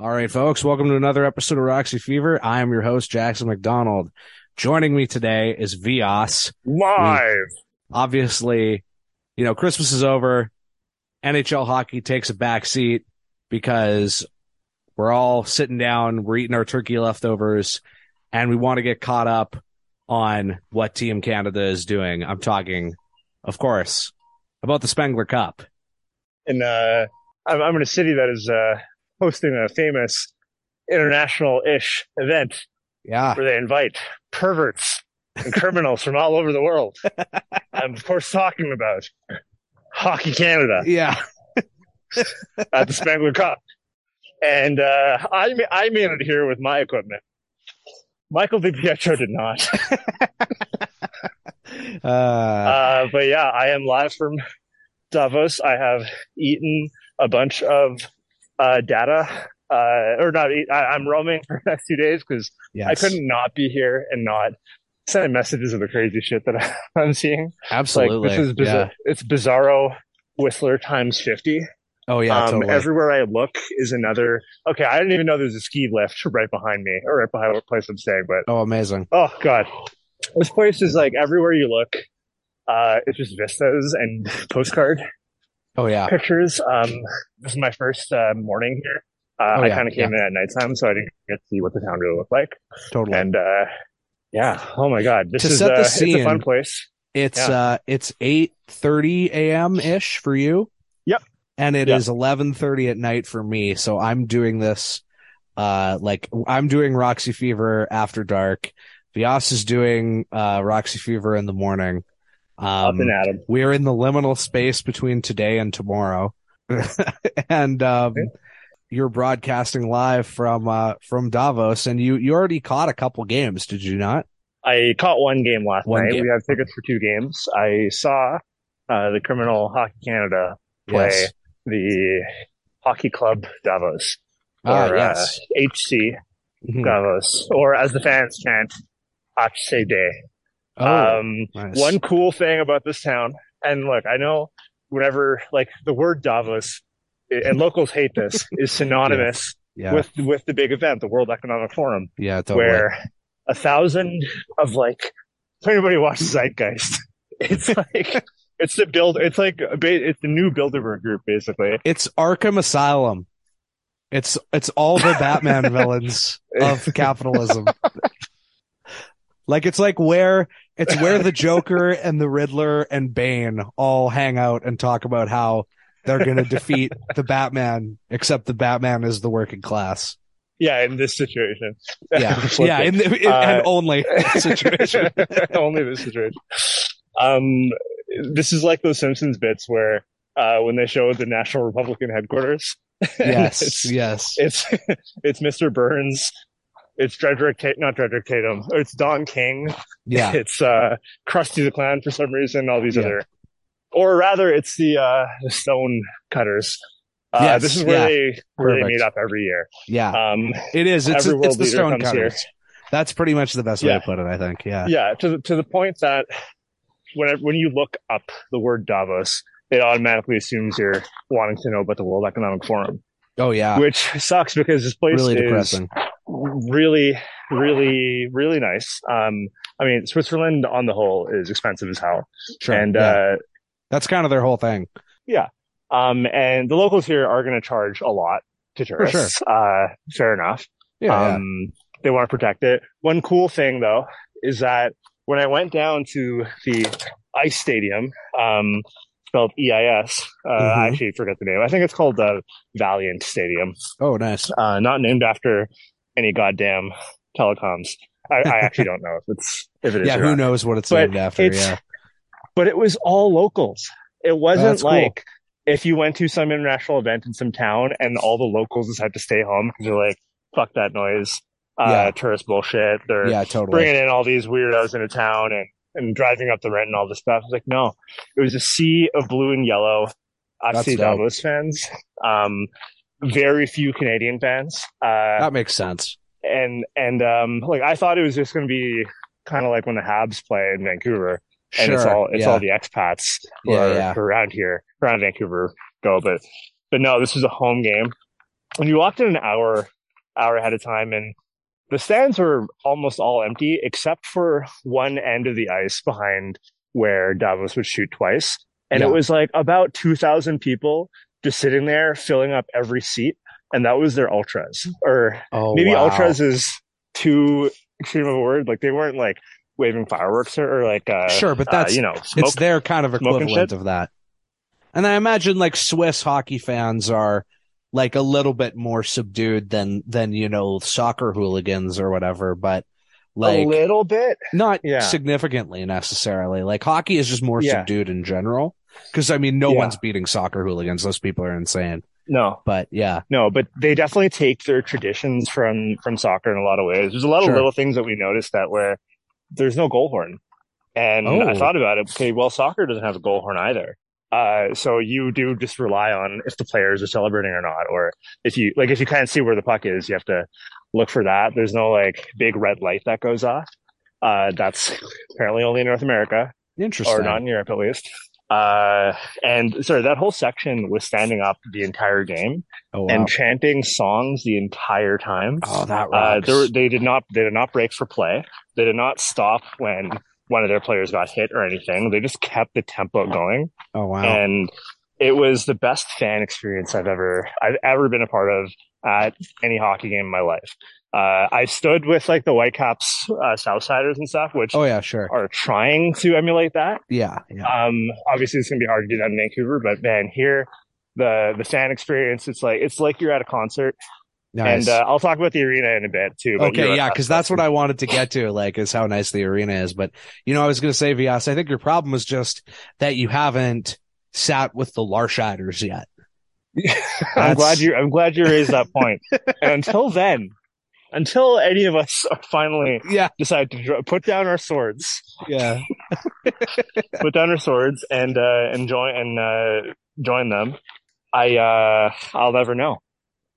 All right, folks, welcome to another episode of Roxy Fever. I am your host, Jackson McDonald. Joining me today is Vias. Live. Obviously, you know, Christmas is over. NHL hockey takes a back seat because we're all sitting down, we're eating our turkey leftovers, and we want to get caught up on what Team Canada is doing. I'm talking, of course, about the Spengler Cup. And uh, I'm, I'm in a city that is uh, hosting a famous international-ish event Yeah. where they invite perverts and criminals from all over the world. I'm of course talking about Hockey Canada Yeah. at the Spengler Cup. And uh, I I made it here with my equipment. Michael DiPietro did not. Uh, Uh, but yeah, I am live from Davos. I have eaten a bunch of uh, data, uh, or not. I, I'm roaming for the next two days because yes. I couldn't not be here and not send messages of the crazy shit that I'm seeing. Absolutely. Like this is yeah. It's Bizarro Whistler times fifty. Oh, yeah. um, totally. everywhere I look is another. Okay, I didn't even know there's a ski lift right behind me or right behind the place I'm staying, but oh, amazing. Oh god, this place is like everywhere you look. Uh, it's just vistas and postcard Oh, yeah. pictures. Um, this is my first uh, morning here. Uh, Oh, I yeah, kind of came in at nighttime, so I didn't get to see what the town really looked like. Totally. And uh, yeah, oh my god, this To is set the uh, it's a fun place. It's Yeah. uh it's eight thirty AM ish for you. Yep. And it Yep. is eleven thirty at night for me. So I'm doing this uh like I'm doing Roxy Fever after dark. Vias is doing uh Roxy Fever in the morning. Um 'em. we're in the liminal space between today and tomorrow. and um Okay. you're broadcasting live from uh from Davos and you you already caught a couple games, did you not? I caught one game last One night. game. We have tickets for two games. I saw uh, the Criminal Hockey Canada play Yes. the Hockey Club Davos Ah, or yes. uh, HC. Mhm. Davos, or as the fans chant, HCD. Oh, um, nice. one cool thing about this town, and look, I know whenever like the word Davos, and locals hate this, is synonymous yeah. with with the big event, the World Economic Forum, Yeah, totally. where a thousand of like, if anybody watches Zeitgeist, it's like. It's the build. It's like it's the new Bilderberg group, basically. It's Arkham Asylum. It's it's all the Batman villains of capitalism. like it's like where it's where the Joker and the Riddler and Bane all hang out and talk about how they're going to defeat the Batman, except the Batman is the working class. Yeah, in this situation. Yeah, yeah, in, the, in Uh, and only situation. Only this situation. Um, this is like those Simpsons bits where uh, when they show the National Republican headquarters. Yes, it's, yes, it's it's Mr. Burns. It's Dredrick Tate, not Drederick Tatum. It's Don King. yeah, It's uh, Krusty the Clown for some reason. All these Yeah. other, or rather, it's the uh, the Stone Cutters. Uh, Yes, this is where yeah. they where they meet up every year. yeah. Um, It is. It's every it's the stone comes here. cutters. That's pretty much the best way Yeah. to put it. I think. Yeah. yeah to the, to the point that when when you look up the word Davos, it automatically assumes you're wanting to know about the World Economic Forum, Oh yeah. which sucks because this place Really is depressing. really, really, really nice. Um, I mean, Switzerland on the whole is expensive as hell, Sure. and yeah. uh, That's kind of their whole thing. Yeah, um, and the locals here are going to charge a lot to sure. tourists. Uh, fair enough. Yeah. yeah. um, they want to protect it. One cool thing though is that when I went down to the ice stadium, um, spelled EIS, uh, Mhm. I actually forget the name. I think it's called the Vaillant Stadium, Oh, nice. uh, not named after any goddamn telecoms. I, I actually don't know if it's if it is. Yeah. Who not. knows what it's But named after? Yeah. But it was all locals. It wasn't cool. like if you went to some international event in some town and all the locals just had to stay home because they're like, fuck that noise, uh, Yeah. tourist bullshit. They're Yeah. Totally. bringing in all these weirdos into town and, and driving up the rent and all this stuff. It's like, no, it was a sea of blue and yellow FC dope. Fans. Um, very few Canadian fans. Uh, That makes sense. and, and, um, like I thought it was just going to be kind of like when the Habs play in Vancouver and Sure. it's all, it's yeah. all the expats who Yeah, are yeah. who are around here, around Vancouver go. But, but no, this was a home game. when you walked in an hour hour ahead of time and the stands were almost all empty except for one end of the ice behind where Davos would shoot twice. And Yeah. it was like about 2,000 people just sitting there filling up every seat. And that was their ultras or Oh, maybe wow. ultras is too extreme of a word. Like they weren't like waving fireworks or, or like, uh, Sure, but uh, that's you know, smoke. it's their kind of equivalent of that. And I imagine like Swiss hockey fans are like a little bit more subdued than than you know soccer hooligans or whatever, but like a little bit. not Yeah. significantly necessarily. Like hockey is just more Yeah. subdued in general. Because I mean, no Yeah. one's beating soccer hooligans. Those people are insane. No, But yeah, No, but they definitely take their traditions from from soccer in a lot of ways. There's a lot Sure. of little things that we noticed that where there's no goal horn, and Oh. I thought about it. Okay, well, soccer doesn't have a goal horn either. Uh, so you do just rely on if the players are celebrating or not, or if you like if you can't see where the puck is, you have to look for that. There's no like big red light that goes off. Uh, that's apparently only in North America interesting. or not in Europe at least. Uh, and sorry, that whole section was standing up the entire game oh wow. and chanting songs the entire time. oh, that Uh, rocks. there, were- they did not they did not break for play. They did not stop when one of their players got hit or anything. They just kept the tempo going, oh wow. and it was the best fan experience I've ever I've ever been a part of at any hockey game in my life. Uh, I stood with like the Whitecaps uh, Southsiders and stuff, which oh yeah, sure. are trying to emulate that. Yeah, yeah. Um, obviously, it's gonna be hard to do that in Vancouver, but man, here the the fan experience, it's like it's like you're at a concert. Nice. And uh, I'll talk about the arena in a bit too. Okay, yeah, because that's what I wanted to get to, like, is how nice the arena is. But you know, I was going to say, Vias, I think your problem was just that you haven't sat with the Larshiders yet. I'm glad you. I'm glad you raised that point. and until then, until any of us finally Yeah, decide to dr- put down our swords, yeah, put down our swords, and uh, and join and uh, join them, I uh, I'll never know.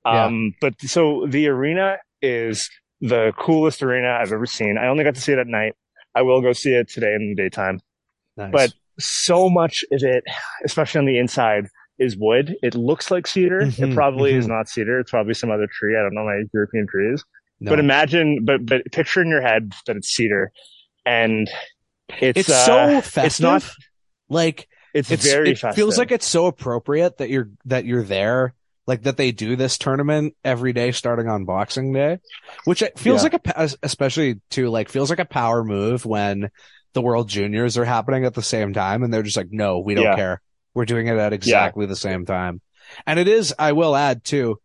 Yeah. Um, but so the arena is the coolest arena I've ever seen. I only got to see it at night. I will go see it today in the daytime. nice. But so much of it, especially on the inside, is wood. It looks like cedar. Mhm, it probably is mhm. not cedar. It's probably some other tree. I don't know my European trees. no. But imagine, but but picture in your head that it's cedar, and it's it's, uh, so festive. It's not. like It's, it's very. it festive. feels like it's so appropriate that you're that you're there like that they do this tournament every day starting on boxing day which it feels Yeah. like a especially too like feels like a power move when the world juniors are happening at the same time and they're just like no we don't Yeah. care we're doing it at exactly the same time and it is i will add too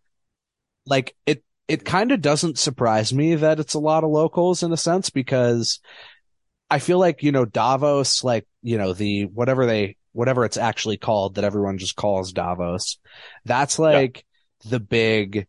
like it it kind of doesn't surprise me that it's a lot of locals in a sense because I feel like, you know, Davos, like, you know, the whatever they whatever it's actually called that everyone just calls Davos. That's like the big,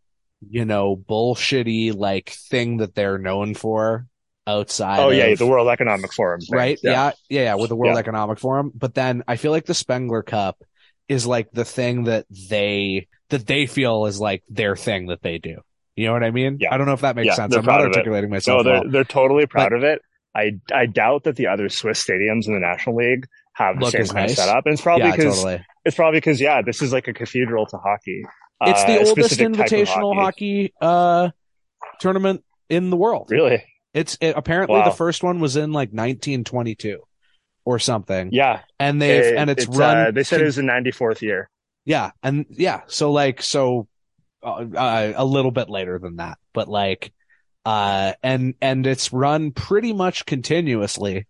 you know, bullshitty like thing that they're known for outside. Oh yeah, of- the World Economic Forum. thing. right? Yeah. yeah, yeah, with the World Yeah. Economic Forum. But then I feel like the Spengler Cup is like the thing that they that they feel is like their thing that they do. You know what I mean? Yeah. I don't know if that makes Yeah, sense. I'm not proud of it. articulating No, myself. they're well. they're totally proud of it. I I doubt that the other Swiss stadiums in the National League have the Look same kind nice. of setup. And it's probably yeah, because totally. it's probably because yeah, this is like a cathedral to hockey. It's Uh, the a oldest specific type of invitational hockey. uh tournament in the world. Really? It's it, apparently Wow. the first one was in like 1922 or something. Yeah. And they've It- and it's, run uh, they said it was the 94th year. Yeah, and yeah, so like so uh, uh, a little bit later than that, but like uh and and it's run pretty much continuously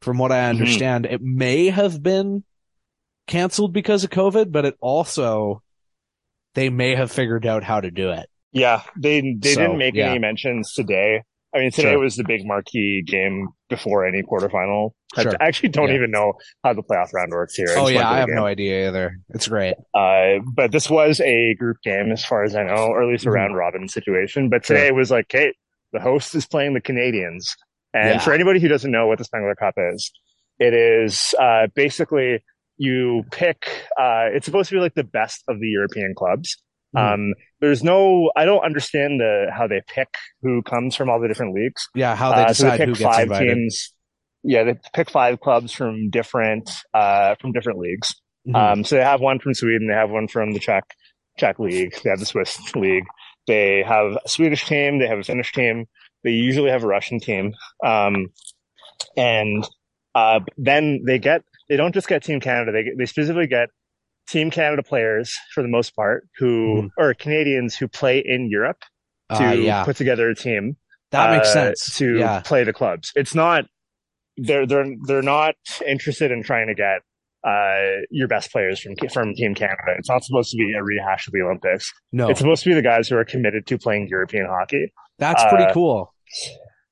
from what I Mm-hmm. understand. It may have been canceled because of COVID, but it also they may have figured out how to do it. Yeah, they they So, didn't make yeah. any mentions today. I mean, today Sure. was the big marquee game before any quarterfinal. I actually don't Yeah. even know how the playoff round works here. Oh yeah, I have game. no idea either. It's great. Uh, but this was a group game as far as I know, or at least a Mhm. round robin situation. But Sure. today it was like, hey, the host is playing the Canadians. And Yeah. for anybody who doesn't know what the Spengler Cup is, it is uh, basically you pick, uh, it's supposed to be like the best of the European clubs. Mhm. Um, there's no, I don't understand the how they pick who comes from all the different leagues. Yeah, how they Uh, so decide they who pick gets five invited. teams. Yeah, they pick five clubs from different uh, from different leagues. Mhm. Um, so they have one from Sweden, they have one from the Czech Czech league, they have the Swiss league, They have a Swedish team. They have a Finnish team. They usually have a Russian team. Um, and uh, then they get they don't just get Team Canada. They they specifically get Team Canada players for the most part who Mhm. or Canadians who play in Europe to Uh, yeah, put together a team that makes uh, sense. to yeah, play the clubs. It's not they're they're they're not interested in trying to get uh your best players from from Team Canada. It's not supposed to be a rehash of the Olympics. no, It's supposed to be the guys who are committed to playing European hockey. that's pretty uh,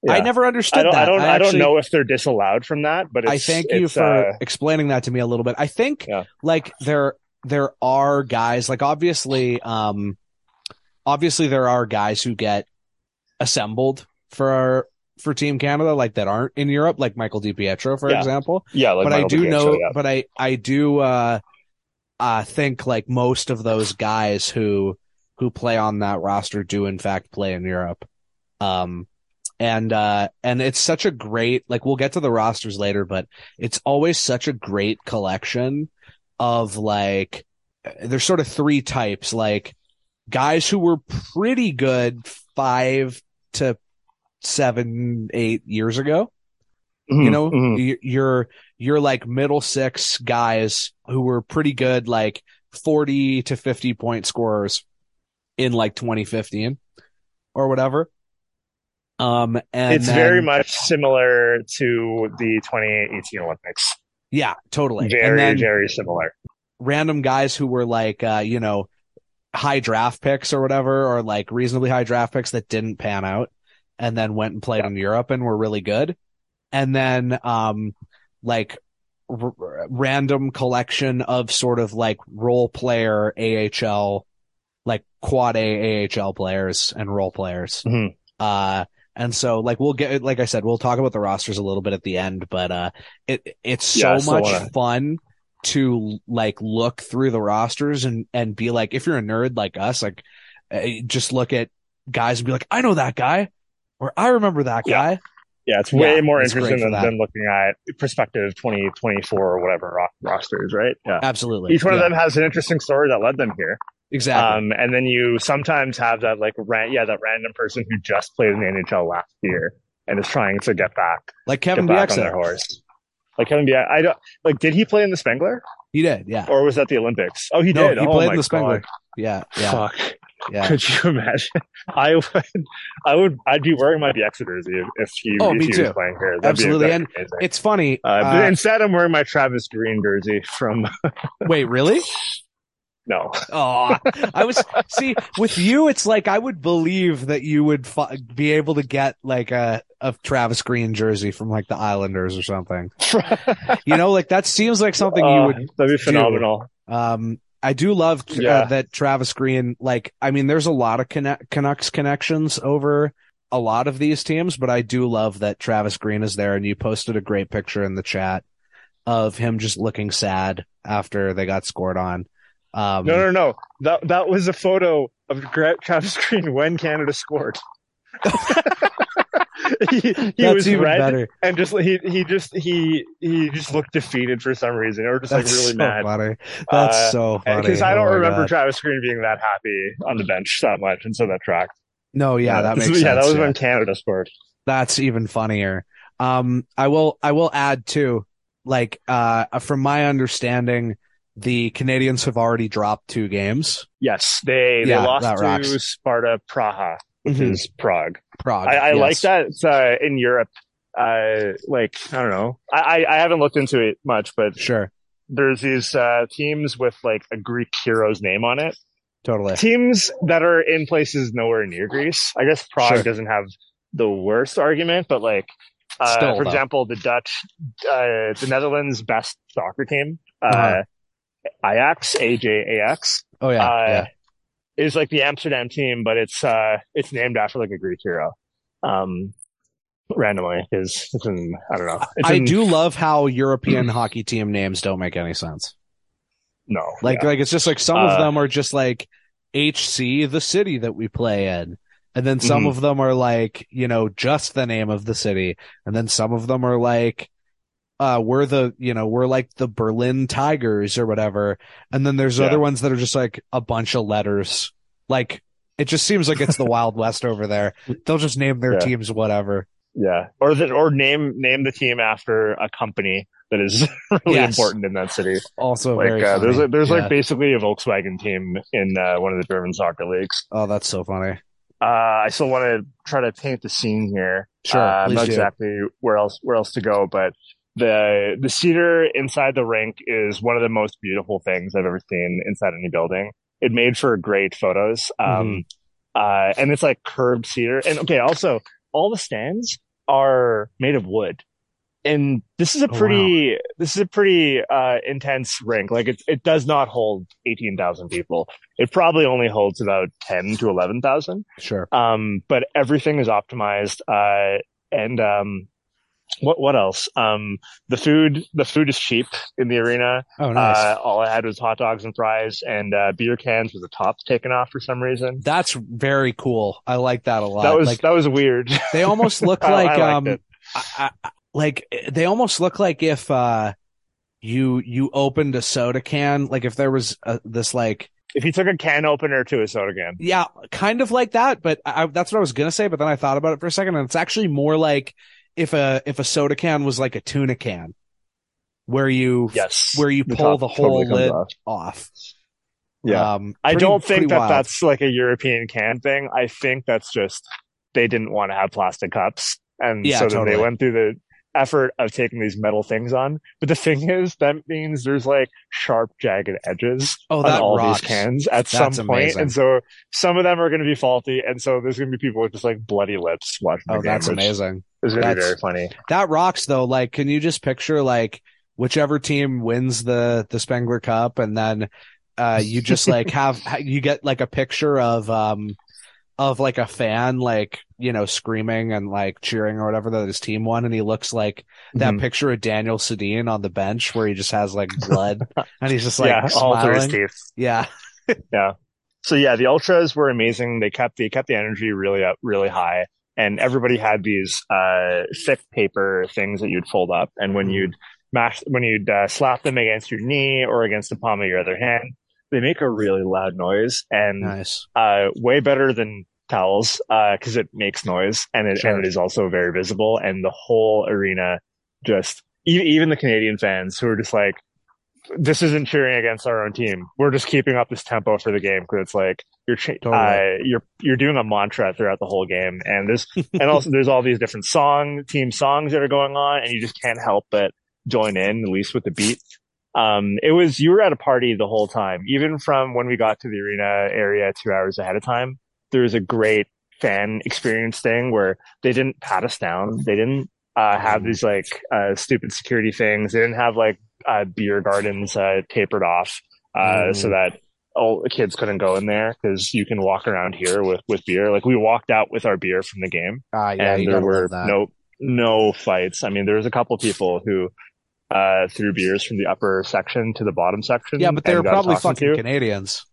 cool. I never understood I don't that. I don't I, actually- don't know if they're disallowed from that, but it's, I thank you for uh, explaining that to me a little bit. I think Yeah. like there there are guys like obviously um obviously there are guys who get assembled for for Team Canada like that aren't in Europe like Michael DiPietro for Yeah. example. yeah, like but I do DiPietro, know yeah. but I I do uh uh think like most of those guys who who play on that roster do in fact play in Europe. Um and uh and it's such a great like we'll get to the rosters later but it's always such a great collection of like there's sort of three types like guys who were pretty good 5 to 7 8 years ago you Mhm, know mhm. you're you're like middle six guys who were pretty good like 40 to 50 point scorers in like 2015 or whatever um and it's then- very much similar to the 2018 Olympics. yeah totally Very and then very similar. random guys who were like uh you know high draft picks or whatever or like reasonably high draft picks that didn't pan out and then went and played in Europe and were really good and then um like r- random collection of sort of like role player AHL like quad A AHL players and role players Mhm. uh and so like we'll get like I said we'll talk about the rosters a little bit at the end but uh it it's so still much wanna- fun to like look through the rosters and and be like if you're a nerd like us like uh, just look at guys and be like I know that guy or I remember that guy Yeah, it's way Yeah, more it's interesting than, than looking at prospective 2024 or whatever ro- rosters, right? Yeah. absolutely Each one Yeah, of them has an interesting story that led them here. Exactly Um, and then you sometimes have that like ran- yeah, that random person who just played in the NHL last year and is trying to get back, like get Kevin back on their Bieksa horse. Like Kevin Bieksa, I don't like. Did he play in the Spengler he did yeah or was that the Olympics? Oh, he no did. he oh, played in the Spengler God. yeah yeah Fuck. yeah Could you imagine? I would, I would, I'd be wearing my Bieksa jersey if, if he, Oh, if me he too. was playing here. That'd Absolutely. Be, And it's funny Uh, but uh, instead, I'm wearing my Travis Green jersey from wait really no. Oh, I was see with you. It's like I would believe that you would be able to get like a a Travis Green jersey from like the Islanders or something. You know, like that seems like something you Oh, would. that'd be phenomenal. Um, I do love uh, Yeah. that Travis Green. Like, I mean, there's a lot of Conne- Canucks connections over a lot of these teams, but I do love that Travis Green is there. And you posted a great picture in the chat of him just looking sad after they got scored on. Um, No, no, no. That that was a photo of Travis Green when Canada scored. he he that's was even red better. and just he he just he he just looked defeated for some reason or just like really so mad. funny. That's Uh, so funny. Because I don't Oh remember God. Travis Green being that happy on the bench that much, and so that tracked. No, yeah, that makes was- sense. yeah, that was yeah. when Canada scored. That's even funnier. Um, I will, I will add too, like, uh, from my understanding, the Canadians have already dropped two games. Yes, they Yeah, they lost to rocks. Sparta Praha, which Mhm. is Prague. Prague. I, I yes. like that it's, uh, in Europe. Uh, like I don't know, I, I I haven't looked into it much, but Sure. there's these uh, teams with like a Greek hero's name on it. Totally. Teams that are in places nowhere near Greece. I guess Prague Sure. doesn't have the worst argument, but like, uh, Still, for though. example, the Dutch, uh, the Netherlands' best soccer team, uh, Uh-huh. Ajax, AJAX, Oh yeah. uh, yeah. is like the Amsterdam team, but it's uh, it's named after like a Greek hero. Um, randomly is it's in I don't know. It's I in- do love how European hockey team names don't make any sense. no Like, yeah. like it's just like some Uh, of them are just like HC, the city that we play in. And then some Mhm. of them are like, you know, just the name of the city. And then some of them are like, uh, we're the, you know, we're like the Berlin Tigers or whatever. And then there's Yeah. other ones that are just like a bunch of letters, like It just seems like it's the Wild West over there. They'll just name their Yeah. teams whatever. Yeah, or the, or name name the team after a company that is really Yes. important in that city. Also Like uh, there's a, there's Yeah. like basically a Volkswagen team in uh, one of the German soccer leagues. oh, that's so funny. Uh, I still want to try to paint the scene here. Sure, uh, not do. exactly where else where else to go, but the the cedar inside the rink is one of the most beautiful things I've ever seen inside any building. It made for great photos. Um, Mm-hmm. uh, and it's like curved cedar. And okay, also all the stands are made of wood. And this is a Oh, pretty, this is a pretty, uh, intense rink. Like it, it does not hold 18,000 people. It probably only holds about 10 to 11,000. Sure. Um, but everything is optimized. Uh, and, um, what, what else? Um, the food, the food is cheap in the arena. Oh, nice. Uh, all I had was hot dogs and fries and, uh, beer cans with the tops taken off for some reason. that's very cool. I like that a lot. That was, like that was weird. they almost look I- I like um. I, I, like they almost look like if uh you you opened a soda can like if there was a, this like If you took a can opener to a soda can. yeah kind of like that but I, that's what I was gonna say but then I thought about it for a second and it's actually more like if a if a soda can was like a tuna can where you Yes. where you The pull the whole totally lid off. off Yeah. um I don't think that wild. that's like a European can thing. I think that's just they didn't want to have plastic cups. And Yeah, so then totally. they went through the effort of taking these metal things on. But the thing is, that means there's like sharp, jagged edges oh on all rocks these cans at That's some point. amazing. And so some of them are going to be faulty. And so there's going to be people with just like bloody lips watching oh game, that's amazing is going to be very funny. That rocks though. Like, can you just picture like whichever team wins the the Spengler Cup, and then uh you just like have you get like a picture of um of like a fan like you know screaming and like cheering or whatever that his team won, and he looks like that Mhm. picture of Daniel Sedin on the bench where he just has like blood and he's just like yeah, all through his smiling. teeth. Yeah, Yeah. So yeah, the ultras were amazing. They kept they kept the energy really up, really high, and everybody had these uh, thick paper things that you'd fold up, and when Mhm. you'd mash when you'd uh, slap them against your knee or against the palm of your other hand, they make a really loud noise, and nice. uh, way better than towels because it makes noise and it, Sure. and it is also very visible, and the whole arena just even the Canadian fans who are just like this isn't cheering against our own team. We're just keeping up this tempo for the game because it's like you're cha- Totally. uh, you're you're doing a mantra throughout the whole game, and there's and also there's all these different song team songs that are going on, and you just can't help but join in at least with the beat. Um, it was you were at a party the whole time, even from when we got to the arena area two hours ahead of time. There was a great fan experience thing where they didn't pat us down, they didn't uh, have these like uh, stupid security things, they didn't have like uh, beer gardens uh, tapered off uh, Mm. so that all the kids couldn't go in there because you can walk around here with with beer. Like we walked out with our beer from the game, Ah, yeah, and there were no no fights. I mean, there was a couple people who uh, threw beers from the upper section to the bottom section. yeah, but they were probably fucking. Canadians.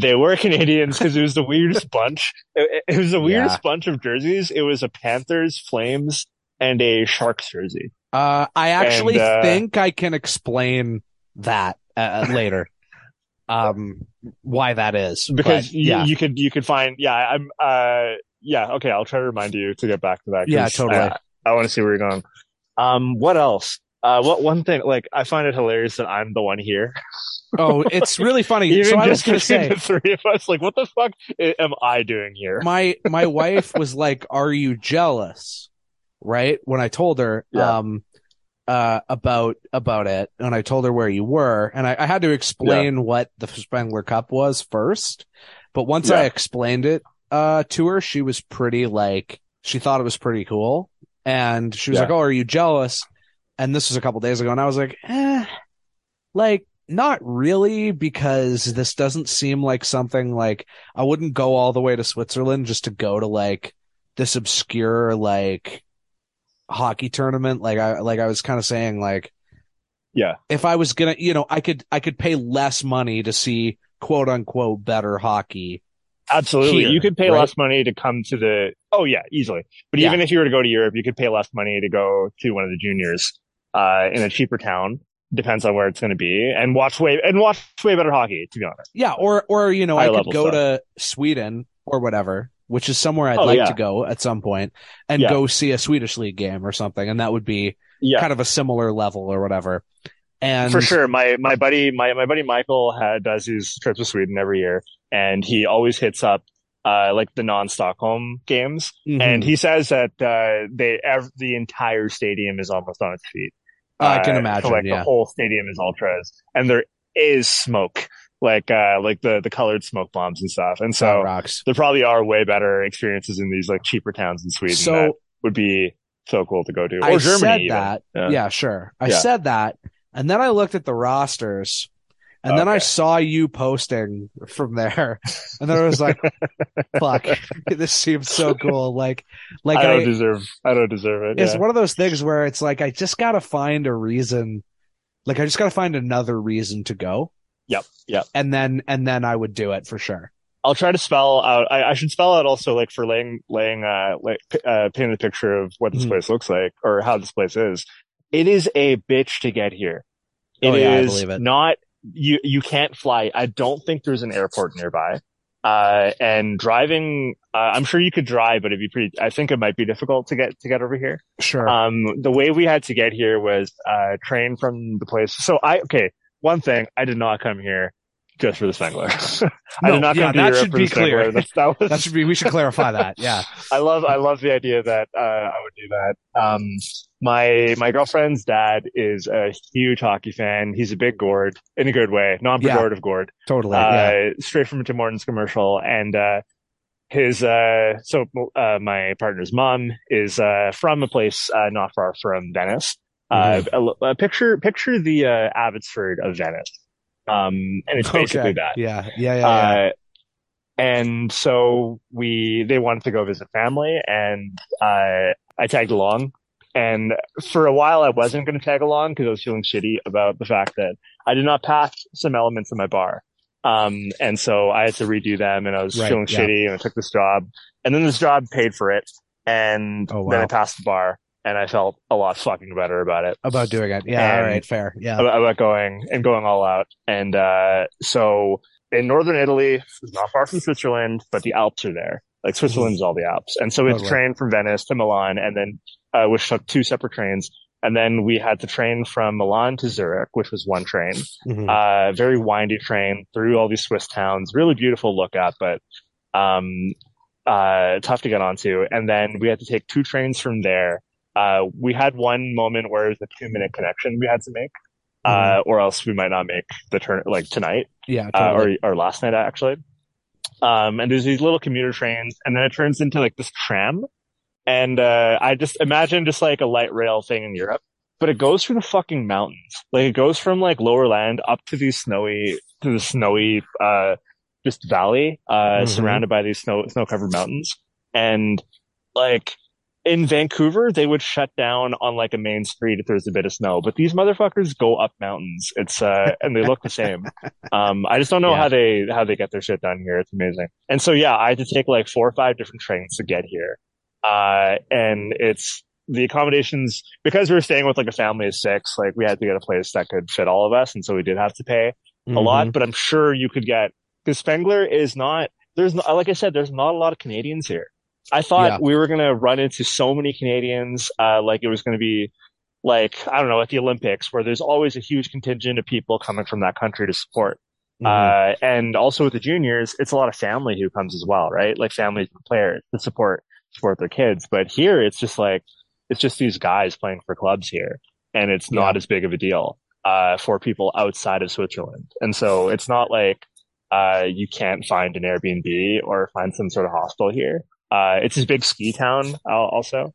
They were Canadians because it was the weirdest bunch. It, it was the weirdest Yeah. bunch of jerseys. It was a Panthers, Flames, and a Sharks jersey. Uh, I actually And, uh, think I can explain that uh, later. um, why that is because But, you, yeah, you could you could find yeah I'm uh yeah okay I'll try to remind you to get back to that. Yeah, totally. I, I want to see where you're going um what else uh what one thing like I find it hilarious that I'm the one here oh, it's really funny. even so I was just gonna between say, the three of us like what the fuck am I doing here my my wife was like, "Are you jealous?" Right when I told her, Yeah. um, uh, about about it, and I told her where you were, and I, I had to explain what the Spengler Cup was first. But once I explained it, uh, to her, she was pretty like she thought it was pretty cool, and she was Yeah. like, "Oh, are you jealous?" And this was a couple days ago, and I was like, "Eh, like." Not really, because this doesn't seem like something like I wouldn't go all the way to Switzerland just to go to like this obscure like hockey tournament. Like I like I was kind of saying like yeah if I was gonna you know I could I could pay less money to see quote unquote better hockey. absolutely Here, you could pay right? less money to come to the oh yeah easily but Yeah. even if you were to go to Europe you could pay less money to go to one of the juniors uh in a cheaper town depends on where it's going to be and watch way and watch way better hockey to be honest Yeah, or or you know High I could go stuff. to Sweden or whatever, which is somewhere I'd Oh, like yeah. to go at some point, and Yeah. go see a Swedish league game or something, and that would be Yeah, kind of a similar level or whatever. And for sure. My my buddy my my buddy Michael had does his trips to Sweden every year, and he always hits up uh like the non Stockholm games, Mhm. and he says that uh they ev- the entire stadium is almost on its feet. I can Uh, imagine, like yeah. the whole stadium is ultras, and there is smoke, like uh like the the colored smoke bombs and stuff, and so there probably are way better experiences in these like cheaper towns in Sweden that So would be so cool to go to, or I Germany. said even. that. Yeah. Yeah. sure. I Yeah. said that, and then I looked at the rosters, and then I saw you posting from there, and then I was like, "Fuck, this seems so cool." Like, like I I, don't deserve. I don't deserve it. it's yeah. one of those things where it's like I just gotta find a reason. Like I just gotta find another reason to go, Yep. Yep. and then and then I would do it for sure. I'll try to spell out. I, I should spell out also like for laying laying uh like uh painting the picture of what this Mhm. place looks like or how this place is. It is a bitch to get here. It Oh, is yeah, I believe it. not you. You can't fly. I don't think there's an airport nearby. Uh, and driving, uh, I'm sure you could drive, but it'd be pretty. I think it might be difficult to get to get over here. Sure. Um, the way we had to get here was uh train from the place. So I okay. One thing, I did not come here just for the Spengler. I No, did not yeah, come to that Europe should for be the Spengler. clear. That's, that was that should be. We should clarify that. Yeah. I love I love the idea that uh, I would do that. Um, my my girlfriend's dad is a huge hockey fan. He's a big gourd in a good way, non-pejorative gourd. Totally. Uh, yeah. straight from a Tim Hortons commercial, and uh, his uh, so uh, my partner's mom is uh, from a place uh, not far from Venice. Uh, Mm-hmm. a, a picture picture the uh, Abbotsford of Venice, um, and it's basically Okay. that. Yeah. Yeah. Yeah. yeah. Uh, and so we, they wanted to go visit family and, uh, I tagged along. And for a while, I wasn't going to tag along because I was feeling shitty about the fact that I did not pass some elements in my bar. Um, and so I had to redo them and I was Right, feeling yeah. shitty and I took this job and then this job paid for it. And Oh, then. I passed the bar and I felt a lot fucking better about it About doing it. Yeah. all And- right. Fair. Yeah. about, about going and going all out. And uh, so in northern Italy, it's not far from Switzerland, but the Alps are there. Like Switzerland is all the Alps, and so we Mm-hmm. Totally. train from Venice to Milan, and then uh, which took two separate trains. And then we had to train from Milan to Zurich, which was one train. Mhm. Uh, very windy train through all these Swiss towns. Really beautiful look at, but um, uh, tough to get onto. And then we had to take two trains from there. Uh, we had one moment where it was a two minute connection we had to make, uh, or else we might not make the turn like tonight yeah. uh, Totally. or or last night actually. Um, and there's these little commuter trains, and then it turns into like this tram, and uh, I just imagine just like a light rail thing in Europe, but it goes through the fucking mountains. Like it goes from like lower land up to these snowy to the snowy uh just valley uh Mhm. surrounded by these snow snow covered mountains, and like. In Vancouver, they would shut down on like a main street if there's a bit of snow, but these motherfuckers go up mountains. It's uh, and they look the same. Um, I just don't know Yeah. how they how they get their shit done here. It's amazing. And so yeah, I had to take like four or five different trains to get here. Uh, and it's the accommodations because we were staying with like a family of six. Like we had to get a place that could fit all of us, and so we did have to pay a Mhm. lot. But I'm sure you could get because Spengler is not. There's like I said, there's not a lot of Canadians here. I thought Yeah. we were gonna run into so many Canadians. Uh, like it was gonna be like I don't know at the Olympics where there's always a huge contingent of people coming from that country to support. Mhm. Uh, and also with the juniors, it's a lot of family who comes as well, right? Like families and players to support, support their kids. But here it's just like, it's just these guys playing for clubs here and it's not Yeah. as big of a deal, uh, for people outside of Switzerland. And so it's not like, uh, you can't find an Airbnb or find some sort of hostel here. Uh, it's this big ski town also.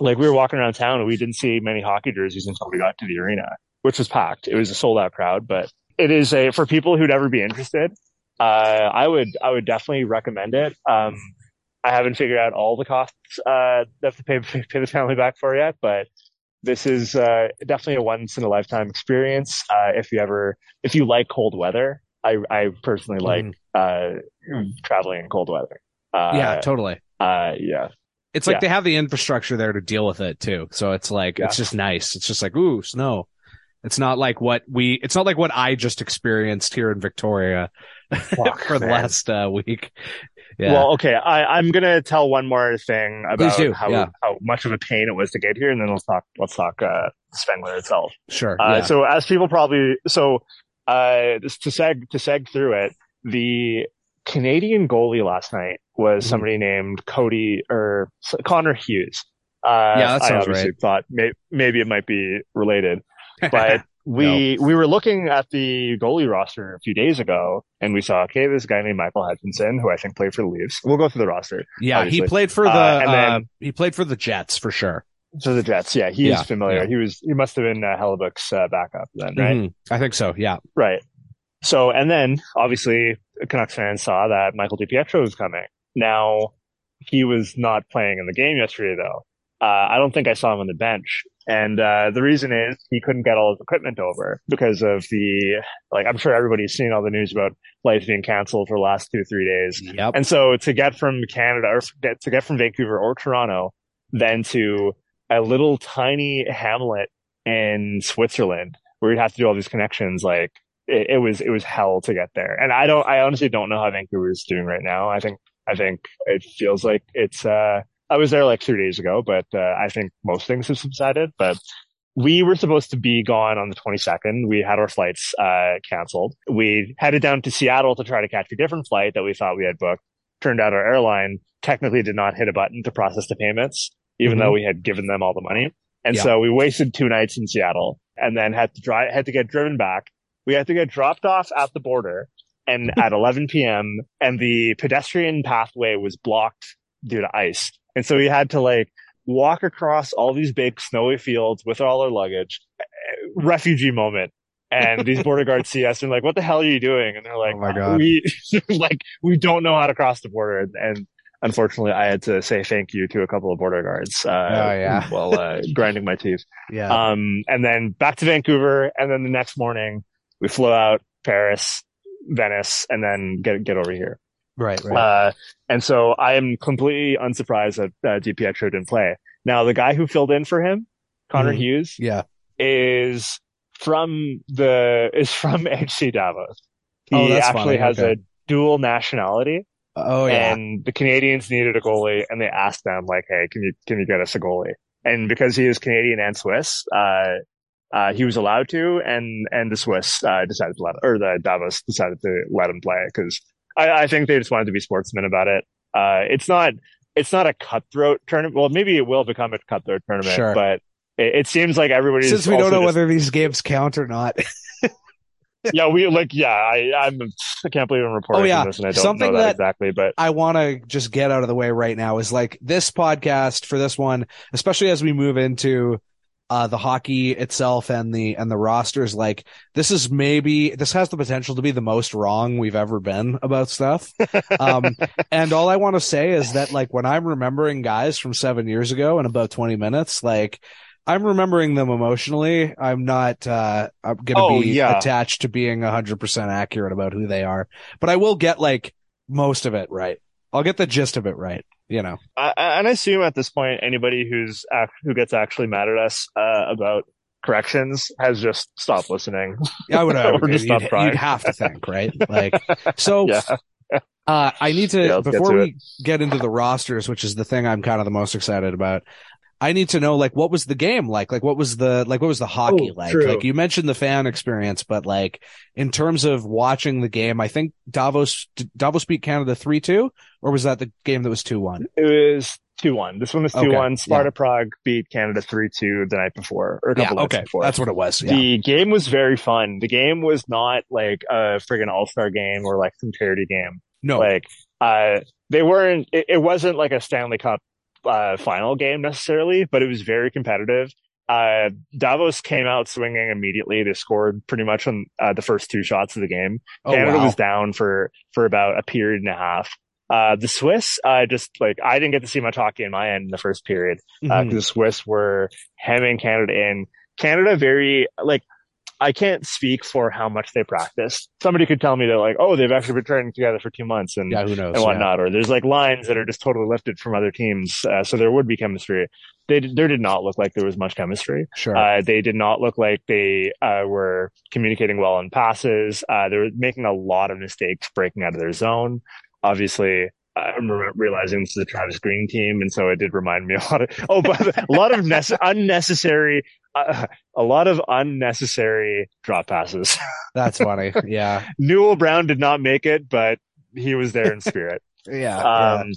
Like we were walking around town and we didn't see many hockey jerseys until we got to the arena, which was packed. It was a sold out crowd, but it is a, for people who'd ever be interested, uh, I would, I would definitely recommend it. Um, I haven't figured out all the costs, uh, that to pay, pay the family back for yet, but this is, uh, definitely a once in a lifetime experience. Uh, if you ever, if you like cold weather, I, I personally like, uh, traveling in cold weather. Uh, yeah. Totally. uh, yeah. It's like Yeah. they have the infrastructure there to deal with it too. So it's like Yeah. it's just nice. It's just like ooh, snow. It's not like what we. It's not like what I just experienced here in Victoria Fuck, for the man. last uh, week. Yeah. Well, okay. I, I'm gonna tell one more thing about how yeah. how much of a pain it was to get here, and then let's talk let's talk uh, Spengler itself. sure. Uh. So as people probably so uh, to seg to seg through it, the Canadian goalie last night was Mhm. somebody named Cody or Connor Hughes. Uh, Yeah, that I obviously right. thought may, maybe it might be related, but we we were looking at the goalie roster a few days ago, and we saw okay, this guy named Michael Hutchinson, who I think played for the Leafs. We'll go through the roster. yeah, he played for the Uh, and uh, then- he played for the Jets for sure. So the Jets, yeah, he Yeah, is familiar. yeah. He was he must have been uh, Hellebuyck's uh, backup then, right? Mhm. I think so. Yeah. Right. So, and then obviously Canucks fans saw that Michael DiPietro was coming. Now, he was not playing in the game yesterday though. Uh, I don't think I saw him on the bench. And, uh, the reason is he couldn't get all his equipment over because of the, like, I'm sure everybody's seen all the news about flights being canceled for the last two, three days. Yep. And so to get from Canada or to get from Vancouver or Toronto, then to a little tiny hamlet in Switzerland where you'd have to do all these connections, like it, it was, it was hell to get there. And I don't, I honestly don't know how Vancouver is doing right now. I think, I think it feels like it's, uh, I was there like three days ago, but, uh, I think most things have subsided, but we were supposed to be gone on the 22nd. We had our flights, uh, canceled. We headed down to Seattle to try to catch a different flight that we thought we had booked. Turned out our airline technically did not hit a button to process the payments, even Mhm. though we had given them all the money. And Yeah. so we wasted two nights in Seattle and then had to drive, had to get driven back. We had to get dropped off at the border and at 11 p.m. and the pedestrian pathway was blocked due to ice. And so we had to like walk across all these big snowy fields with all our luggage, Eh, refugee moment. And these border guards see us and like, what the hell are you doing? And they're like, Oh my God. we, like, we don't know how to cross the border. And unfortunately, I had to say thank you to a couple of border guards, uh, Oh, yeah. while, uh, grinding my teeth. Yeah. Um, and then back to Vancouver. And then the next morning we flew out Paris, Venice, and then get, get over here. right. Right. Uh, and so I am completely unsurprised that uh, DiPietro didn't play. Now, the guy who filled in for him, Connor Mhm. Hughes, yeah. is from the is from HC Davos. He Oh, actually funny. has Okay. a dual nationality, Oh yeah. and the Canadians needed a goalie, and they asked them like, "Hey, can you can you get us a goalie?" And because he is Canadian and Swiss, uh, uh, he was allowed to, and and the Swiss uh, decided to let, or the Davos decided to let him play because I, I think they just wanted to be sportsmen about it. Uh, it's not it's not a cutthroat tournament. Well, maybe it will become a cutthroat tournament, Sure. but it, it seems like everybody Since we don't know just- whether these games count or not. yeah, we like yeah. I I'm I can't believe I'm reporting Oh, yeah. this, and I don't Something know that, that- exactly, but I want to just get out of the way right now is like this podcast for this one, especially as we move into uh, the hockey itself and the and the rosters. Like this is maybe this has the potential to be the most wrong we've ever been about stuff. Um, and all I want to say is that like when I'm remembering guys from seven years ago in about 20 minutes, like I'm remembering them emotionally. I'm not, uh, I'm going to Oh, be yeah. attached to being hundred percent accurate about who they are, but I will get like most of it right. I'll get the gist of it right. You know, I, and I assume at this point anybody who's who gets actually mad at us uh, about corrections has just stopped listening. I would, I would just you'd, trying. you'd have to think, right? Like, so, yeah, Uh, I need to Yeah, let's get before to we get into the rosters, which is the thing I'm kind of the most excited about. I need to know like what was the game like? Like what was the like what was the hockey Oh, like? true. Like you mentioned the fan experience, but like in terms of watching the game, I think Davos Davos beat Canada three two, or was that the game that was two one? it was two one. This one was two Okay, one. Sparta Prague beat Canada three two the night before or a Yeah, couple nights before. that's what it was. Yeah, The game was very fun. The game was not like a friggin' all star game or like some charity game. no, Like, uh, they weren't, it, it wasn't like a Stanley Cup, uh, final game necessarily, but it was very competitive. Uh, Davos came out swinging immediately. They scored pretty much on uh, the first two shots of the game. oh Canada wow, was down for, for about a period and a half. Uh, the Swiss, uh, just like, I didn't get to see much hockey in my end in the first period because Mhm. the Swiss were hemming Canada in. Canada very like I can't speak for how much they practice. Somebody could tell me that like, oh, they've actually been training together for two months and yeah, who knows? and Yeah. whatnot, or there's like lines that are just totally lifted from other teams, uh, so there would be chemistry. They there did not look like there was much chemistry. Sure, Uh, they did not look like they uh, were communicating well in passes. Uh, they were making a lot of mistakes breaking out of their zone. Obviously, I'm realizing this is a Travis Green team, and so it did remind me a lot of oh, but a lot of nece- unnecessary, uh, a lot of unnecessary drop passes. That's funny. Yeah, Newell Brown did not make it, but he was there in spirit. yeah, um,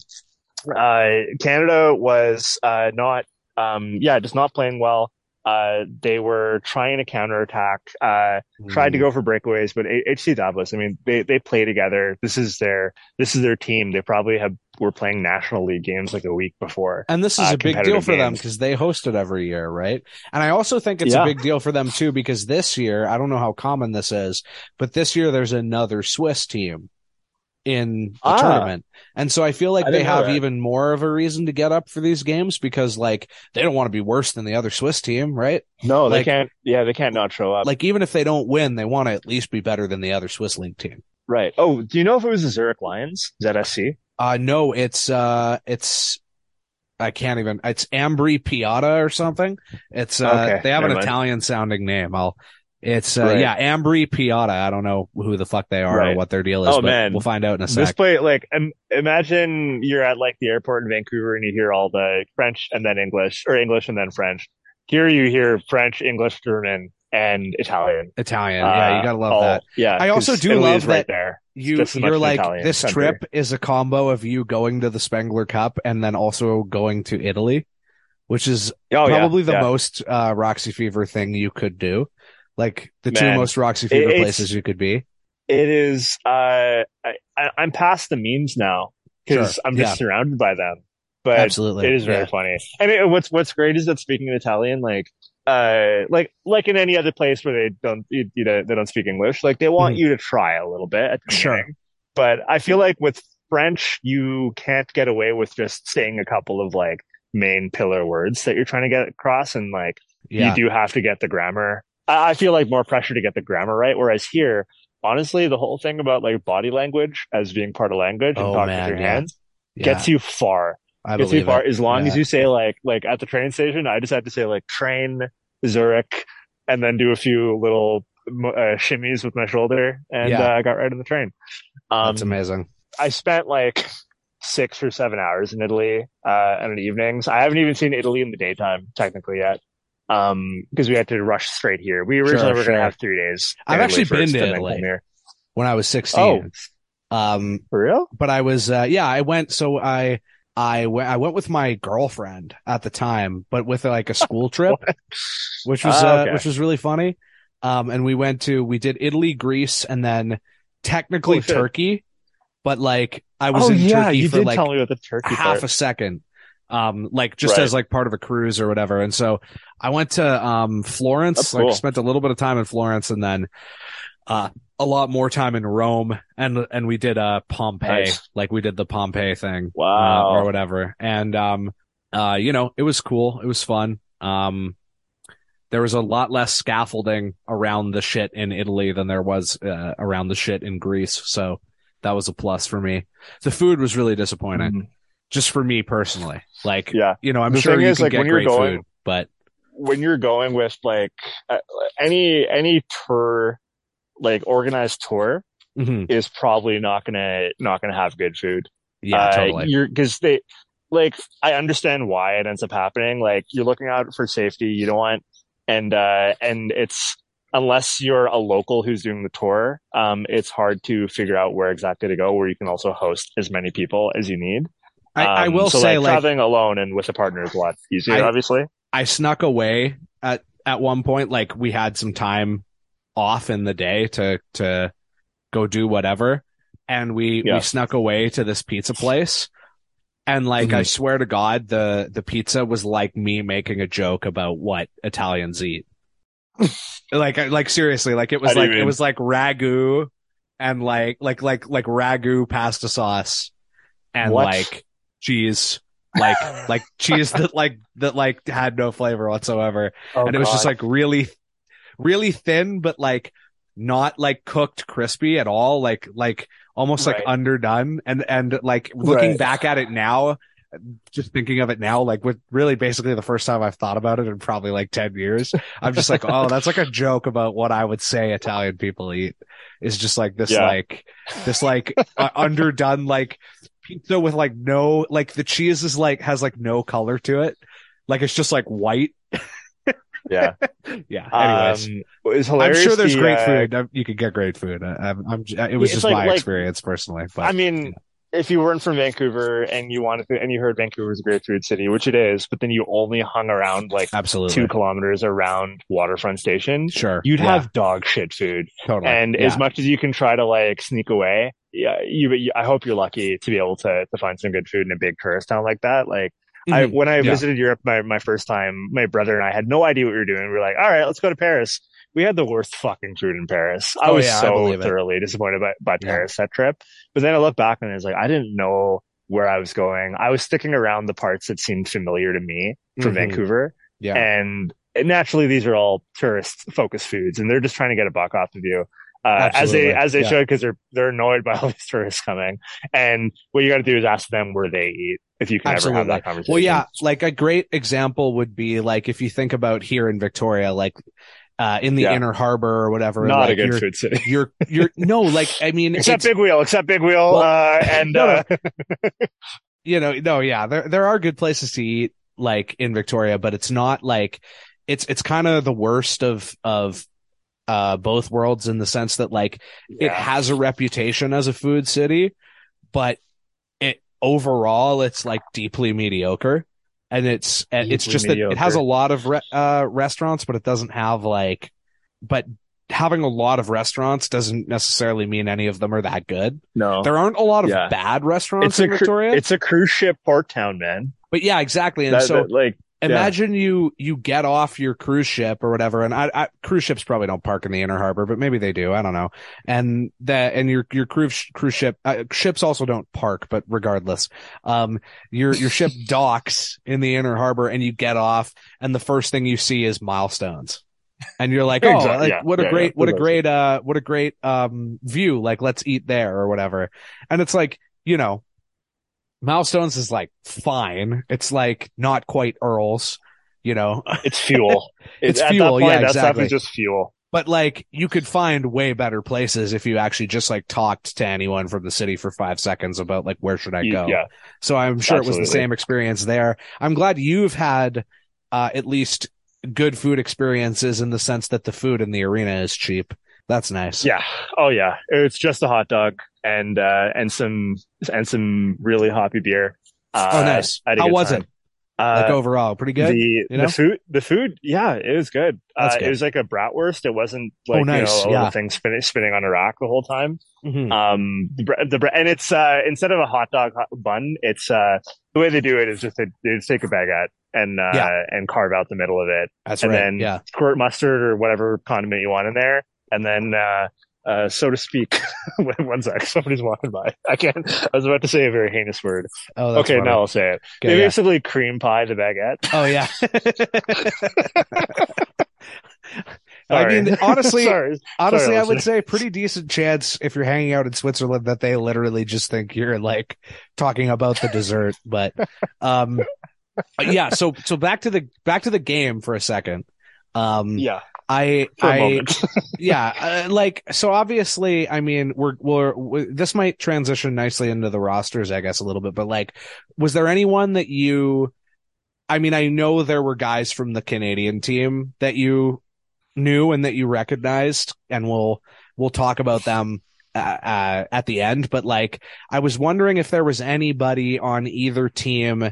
uh, Canada was uh, not, um, yeah, just not playing well. Uh, they were trying to counterattack, uh, tried to Mm. go for breakaways, but HC Davos, I mean, they, they play together. This is their, this is their team. They probably have, were playing national league games like a week before. And this is uh, a big deal for them because they host it every year, right? And I also think it's Yeah. a big deal for them too because this year, I don't know how common this is, but this year there's another Swiss team in the Ah. tournament. And so I feel like I they have that. even more of a reason to get up for these games because like they don't want to be worse than the other Swiss team, right? No, they Like- can't, yeah, they can't not show up. Like even if they don't win, they want to at least be better than the other Swiss league team. right. Oh, do you know if it was the Zurich Lions? ZSC? Uh no, it's uh it's I can't even it's Ambri Piotta or something. It's uh Okay, they have an mind. Italian sounding name. I'll it's uh Right. yeah, Ambri Piotta. I don't know who the fuck they are or what their deal is, Oh, but man. we'll find out in a This sec. play, like, im- imagine you're at like the airport in Vancouver and you hear all the French and then English, or English and then French. Here you hear French, English, German, and Italian. Italian. yeah, Uh, you gotta love all- that. Yeah, I also do Italy love is right that there. You just as much you're like Italian this country. trip is a combo of you going to the Spengler Cup and then also going to Italy, which is Oh, yeah, probably the yeah. most uh Roxy Fever thing you could do. Like the two most Roxy Fever places you could be. It is. Uh, I, I, I'm past the memes now because Sure, I'm just yeah. surrounded by them. But Absolutely. it is very Yeah. funny. And it, what's what's great is that speaking Italian, like uh, like like in any other place where they don't you, you know they don't speak English, like they want Mhm. you to try a little bit at the Sure. beginning. But I feel like with French, you can't get away with just saying a couple of like main pillar words that you're trying to get across, and like Yeah. you do have to get the grammar. I feel like more pressure to get the grammar right. Whereas here, honestly, the whole thing about like body language as being part of language and Oh, talking man, with your yeah. hands Yeah. gets you far. I gets you far. it. As long as you say like like at the train station, I just had to say like train Zurich, and then do a few little uh, shimmies with my shoulder, and Yeah. uh, I got right on the train. Um, That's amazing. I spent like six or seven hours in Italy uh, in the evenings. I haven't even seen Italy in the daytime technically yet. Um, because we had to rush straight here. We originally Sure, were going to have three days. I've actually been to Italy. here. When I was 16. Oh, Um, for real? but I was, uh, yeah, I went, so I, I went, I went with my girlfriend at the time, but with like a school trip, which was, Ah, uh, okay. which was really funny. Um, and we went to, we did Italy, Greece, and then technically shit. Turkey, but like I was oh in yeah, Turkey you for like tell me about the turkey half part. a second. Um, like just Right. as like part of a cruise or whatever. And so I went to, um, Florence, That's like cool. spent a little bit of time in Florence and then, uh, a lot more time in Rome and, and we did, uh, Pompeii, Nice. like we did the Pompeii thing, uh, Wow. or whatever. And, um, uh, you know, it was cool. It was fun. Um, there was a lot less scaffolding around the shit in Italy than there was, uh, around the shit in Greece. So that was a plus for me. The food was really disappointing Mhm. Just for me personally. Like, Yeah. you know, I'm The sure you is, can like, get when you're great going- food, but when you're going with like uh, any any tour, like organized tour, mhm. is probably not gonna not gonna have good food. yeah, Uh, totally. You're because they like I understand why it ends up happening. Like you're looking out for safety. You don't want and uh and it's unless you're a local who's doing the tour, um, it's hard to figure out where exactly to go. Where you can also host as many people as you need. I, I Um, will so say, like, like, traveling alone and with a partner is a lot easier. I- obviously, I snuck away at, at one point, like we had some time off in the day to, to go do whatever. And we, Yeah. we snuck away to this pizza place. And like, Mm-hmm. I swear to God, the, the pizza was like me making a joke about what Italians eat. like, like seriously, like it was How like, it mean? was like ragu and like, like, like, like ragu pasta sauce and What? like cheese, like, like cheese that like, that like had no flavor whatsoever oh, and it was just like really, really thin, but like not like cooked crispy at all. Like, like almost like underdone. And, and like looking Right. back at it now, just thinking of it now, like with really basically the first time I've thought about it in probably like 10 years, I'm just like, oh, that's like a joke about what I would say Italian people eat is just like this, Yeah. like this, like uh, underdone, like pizza with like no like the cheese is like has like no color to it. Like it's just like white. Yeah. Yeah. Anyways, Um, it was I'm sure there's the, great uh, food. You could get great food. I, I'm, I'm, it was just like- my like- experience personally. But I mean, if you weren't from Vancouver and you wanted to, and you heard Vancouver was a great food city, which it is, but then you only hung around like absolutely, two kilometers around Waterfront Station, sure, you'd Yeah, have dog shit food. totally. And yeah. as much as you can try to like sneak away, yeah, you, you- I hope you're lucky to be able to, to find some good food in a big tourist town like that. Like, I, Mhm. when I Yeah. visited Europe my, my first time, my brother and I had no idea what we were doing. We were like, all right, let's go to Paris. We had the worst fucking food in Paris. I Oh, was yeah, I so it. thoroughly disappointed by, by Yeah. Paris that trip. But then I look back and I was like, I didn't know where I was going. I was sticking around the parts that seemed familiar to me from Mhm. Vancouver. yeah, And naturally, these are all tourist focused foods and they're just trying to get a buck off of you. Uh, as they, as they Yeah. should, because they're, they're annoyed by all these tourists coming. And what you got to do is ask them where they eat if you can ever have that conversation. Well, yeah, like a great example would be like if you think about here in Victoria, like uh, in the Yeah. inner harbor or whatever. Not like a good you're, food city. You're, you're, no, like, I mean, Except Big Wheel, except Big Wheel, Well, uh, and, no, uh, you know, no, yeah, there, there are good places to eat like in Victoria, but it's not like, it's, it's kind of the worst of, of, uh, both worlds in the sense that like it has a reputation as a food city, but it overall it's like deeply mediocre. And it's and it's Deeply just that it has a lot of re- uh restaurants, but it doesn't have like but having a lot of restaurants doesn't necessarily mean any of them are that good. no. There aren't a lot of Yeah. bad restaurants It's a, in cru- Victoria. it's a cruise ship port town, man. but yeah, exactly. And That- so that, like, imagine you you get off your cruise ship or whatever and I, I cruise ships probably don't park in the inner harbor but maybe they do i don't know and that and your your cruise cruise ship uh, ships also don't park but regardless um your your ship docks in the inner harbor and you get off and the first thing you see is milestones and you're like, oh, Exactly, like, yeah, what a yeah, great, yeah, what a great, uh, what a great, um, view. Like, let's eat there or whatever. And it's like, you know, milestones is like fine. It's like not quite Earl's, you know, it's fuel. It's at fuel, That point, yeah, that stuff exactly. just fuel. but like you could find way better places if you actually just like talked to anyone from the city for five seconds about like, where should I go? Yeah. So I'm sure it was the same experience there. I'm glad you've had, uh, at least good food experiences in the sense that the food in the arena is cheap. That's nice. Yeah. Oh yeah. It's just a hot dog and, uh, and some, and some really hoppy beer. Uh, Oh, nice. I had a How was time. it? Like Uh, overall, pretty good. the you know? the food the food yeah it was good. That's uh, good. it was like a bratwurst it wasn't like Oh, nice, you know yeah. little thing spinning spinning on a rack the whole time Mhm. um the the and it's uh instead of a hot dog hot bun it's uh the way they do it is just they, they just take a baguette and uh Yeah. and carve out the middle of it That's and right. then yeah. squirt mustard or whatever condiment you want in there and then uh uh, so to speak, one sec, somebody's walking by. I can't, I was about to say a very heinous word. Oh, that's okay, funny. now I'll say it. Okay, they yeah. basically cream pie the baguette. Oh yeah. I mean, honestly, Sorry. honestly, Sorry, I would say pretty decent chance if you're hanging out in Switzerland that they literally just think you're like talking about the dessert. But, um, yeah. So, so back to the back to the game for a second. Um, Yeah, I I yeah, uh, like so obviously, I mean, we're, we're we this might transition nicely into the rosters, I guess, a little bit. But like, was there anyone that you? I mean, I know there were guys from the Canadian team that you knew and that you recognized, and we'll we'll talk about them uh, uh, at the end. But like, I was wondering if there was anybody on either team,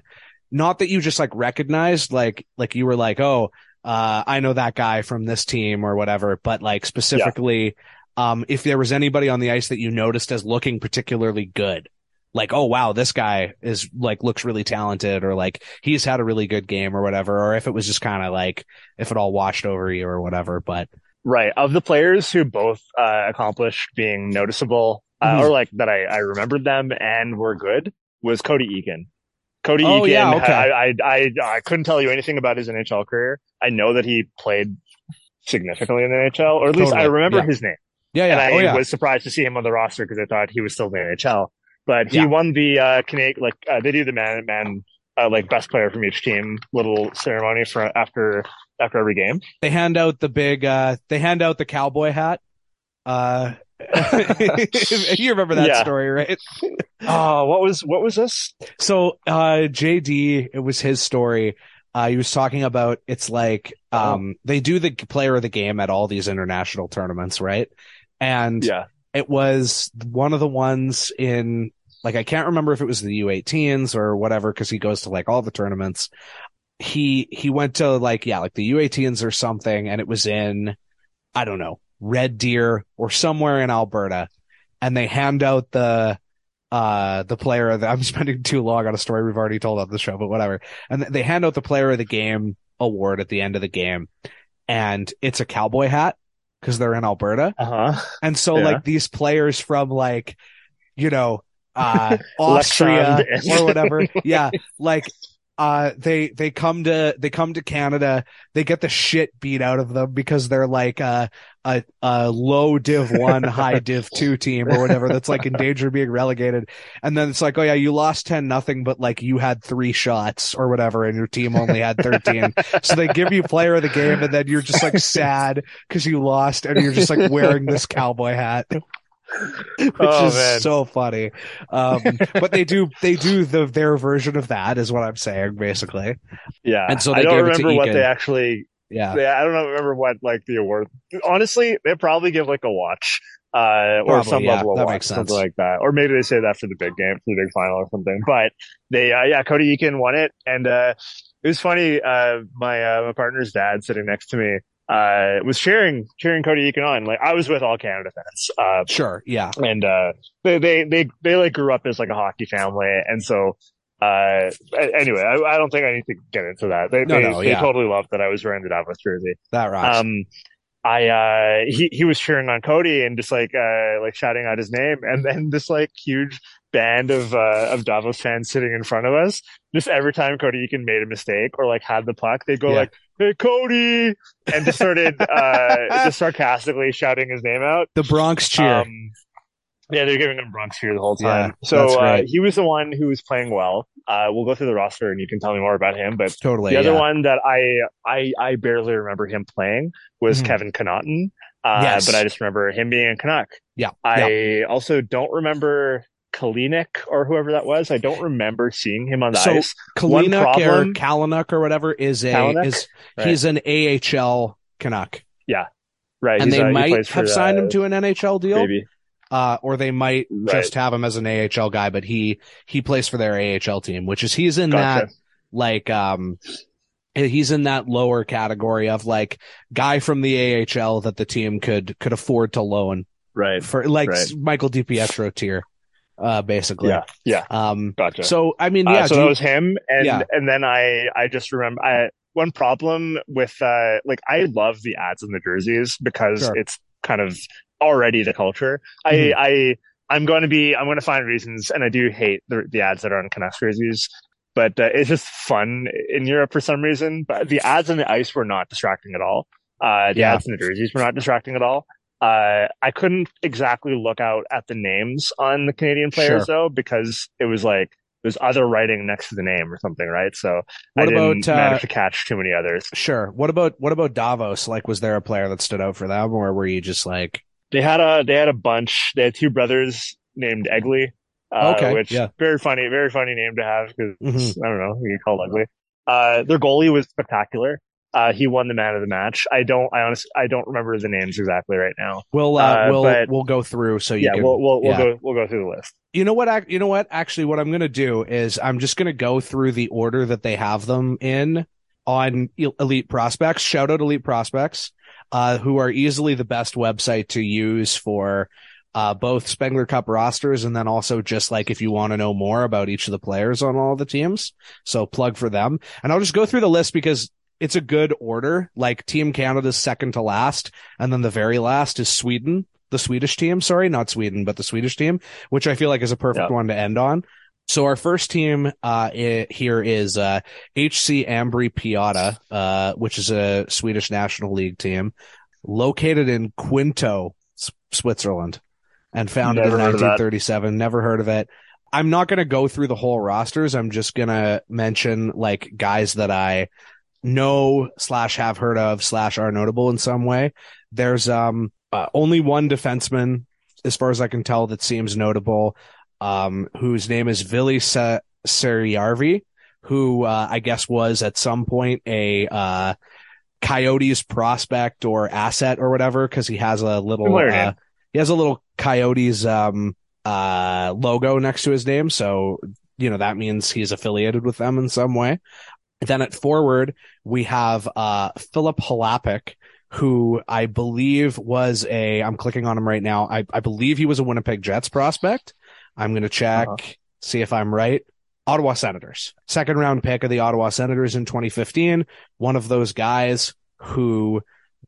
not that you just like recognized, like like you were like, oh, uh, I know that guy from this team or whatever, but like specifically, um, if there was anybody on the ice that you noticed as looking particularly good, like, oh wow, this guy is like looks really talented, or like he's had a really good game or whatever, or if it was just kind of like if it all washed over you or whatever. But right. Of the players who both uh, accomplished being noticeable, uh, Mhm. or like that, I, I remembered them and were good was Cody Eakin. Cody Oh, Eakin. yeah, okay. I, I I I couldn't tell you anything about his NHL career. I know that he played significantly in the NHL, or at least I remember yeah. his name. yeah, and yeah, I oh yeah, was surprised to see him on the roster because I thought he was still in the NHL. But he won the uh, Canadian, like uh, they do the man man uh, like best player from each team little ceremony for after after every game. they hand out the big, uh, they hand out the cowboy hat, uh, you remember that Yeah. story, right? Oh, what was what was this? So, uh, JD, it was his story. Uh, he was talking about it's like, um, they do the player of the game at all these international tournaments, right? And Yeah. it was one of the ones in, like, I can't remember if it was the U18s or whatever, cause he goes to like all the tournaments. He, he went to like, yeah, like the U18s or something, and it was in, I don't know, Red Deer or somewhere in Alberta. And they hand out the, uh, the player of the, I'm spending too long on a story we've already told on the show, but whatever. And they hand out the player of the game award at the end of the game. And it's a cowboy hat because they're in Alberta. Uh huh. And so Yeah. like these players from like, you know, uh, Austria or whatever. Yeah. Like, uh, they, they come to, they come to Canada. They get the shit beat out of them because they're like, uh, a, a low div one, high div two team or whatever that's like in danger of being relegated. And then it's like, oh yeah, you lost 10 nothing, but like you had three shots or whatever and your team only had 13. so they give you player of the game and then you're just like sad because you lost and you're just like wearing this cowboy hat. Which Oh, is man. so funny. Um, but they do, they do the, their version of that is what I'm saying, basically. Yeah. And so I they don't gave it to remember what they actually. Yeah. Yeah, I don't remember what like the award. Honestly, they probably give like a watch, uh, or Probably, some yeah, level of that watch, makes sense. something like that, or maybe they say that for the big game, for the big final or something. But they, uh, yeah, Cody Eakin won it, and uh, it was funny. Uh, my uh, my partner's dad sitting next to me, uh, was cheering cheering Cody Eakin on. Like I was with all Canada fans, uh, Sure. Yeah. and uh they they they they like grew up as like a hockey family and so uh anyway I, I don't think i need to get into that they No, they, no, they yeah. totally loved that i was wearing the davos jersey That rocks. um i uh he he was cheering on cody and just like uh like shouting out his name and then this like huge band of uh of davos fans sitting in front of us just every time cody Eakin made a mistake or like had the puck they'd go Yeah. like hey cody and just started uh just sarcastically shouting his name out the Bronx cheer. um, yeah, they're giving him Bronx cheer the whole time. that's so uh, he was the one who was playing well. Uh, we'll go through the roster and you can tell me more about him. But totally. the other yeah. one that I I I barely remember him playing was Mhm. Kevin Connauton. Uh, Yes. but I just remember him being a Canuck. Yeah. I also don't remember Kalinik or whoever that was. I don't remember seeing him on the So, ice. Or Kalynuk or whatever is a is Right. he's an AHL Canuck, Yeah, Right. and he's, they uh, he might have signed him to an NHL deal, Maybe. uh, or they might Right. just have him as an AHL guy. But he he plays for their AHL team, which is he's in Gotcha. that like um he's in that lower category of like guy from the AHL that the team could could afford to loan Right. for like Right. Michael DiPietro tier, uh, basically. Yeah. Yeah. Um. Gotcha. So I mean, Uh, yeah. so do that you- was him, and Yeah. and then I I just remember I one problem with uh like I love the ads in the jerseys because Sure. it's kind of already the culture. Mhm. I I I'm going to be I'm going to find reasons, and I do hate the the ads that are on Canucks jerseys. But uh, it's just fun in Europe for some reason. But the ads on the ice were not distracting at all. Uh, the Yeah. ads in the jerseys were not distracting at all. Uh, I couldn't exactly look out at the names on the Canadian players Sure. though, because it was like there's other writing next to the name or something, right? So What I didn't about, uh, manage to catch too many others. Sure. What about what about Davos? Like, was there a player that stood out for them, or were you just like, They had a they had a bunch. They had two brothers named Egley, uh, Okay, which yeah. very funny, very funny name to have because Mhm. I don't know, you call called Ugly. Uh, their goalie was spectacular. Uh, he won the man of the match. I don't, I honestly, I don't remember the names exactly right now. we'll uh, Uh, we'll but- we'll go through so you yeah, can. we'll we'll we'll go we'll go through the list. You know what? You know what? Actually, what I'm going to do is I'm just going to go through the order that they have them in on Elite Prospects. Shout out Elite Prospects, uh, who are easily the best website to use for uh, both Spengler Cup rosters and then also just like if you want to know more about each of the players on all the teams. So plug for them. And I'll just go through the list because it's a good order. Like Team Canada's second to last, and then the very last is Sweden, the Swedish team. Sorry, not Sweden, but the Swedish team, which I feel like is a perfect Yeah. one to end on. So our first team uh i- here is uh HC Ambri Piotta, uh which is a Swedish National League team located in Quinto, S- Switzerland and founded Never in heard of that. 1937. Never heard of it. I'm not going to go through the whole rosters. I'm just going to mention like guys that I know slash have heard of slash are notable in some way. There's um uh, only one defenseman as far as I can tell, that seems notable. Um, whose name is Vili Saarijärvi, who uh, I guess was at some point a uh, Coyotes prospect or asset or whatever, because he has a little uh, he has a little Coyotes um, uh, logo next to his name, so you know that means he's affiliated with them in some way. Then at forward we have uh, Filip Chlapik, who I believe was a I'm clicking on him right now. I, I believe he was a Winnipeg Jets prospect. I'm going to check, uh-huh. see if I'm right. Ottawa Senators, second round pick of the Ottawa Senators in 2015. One of those guys who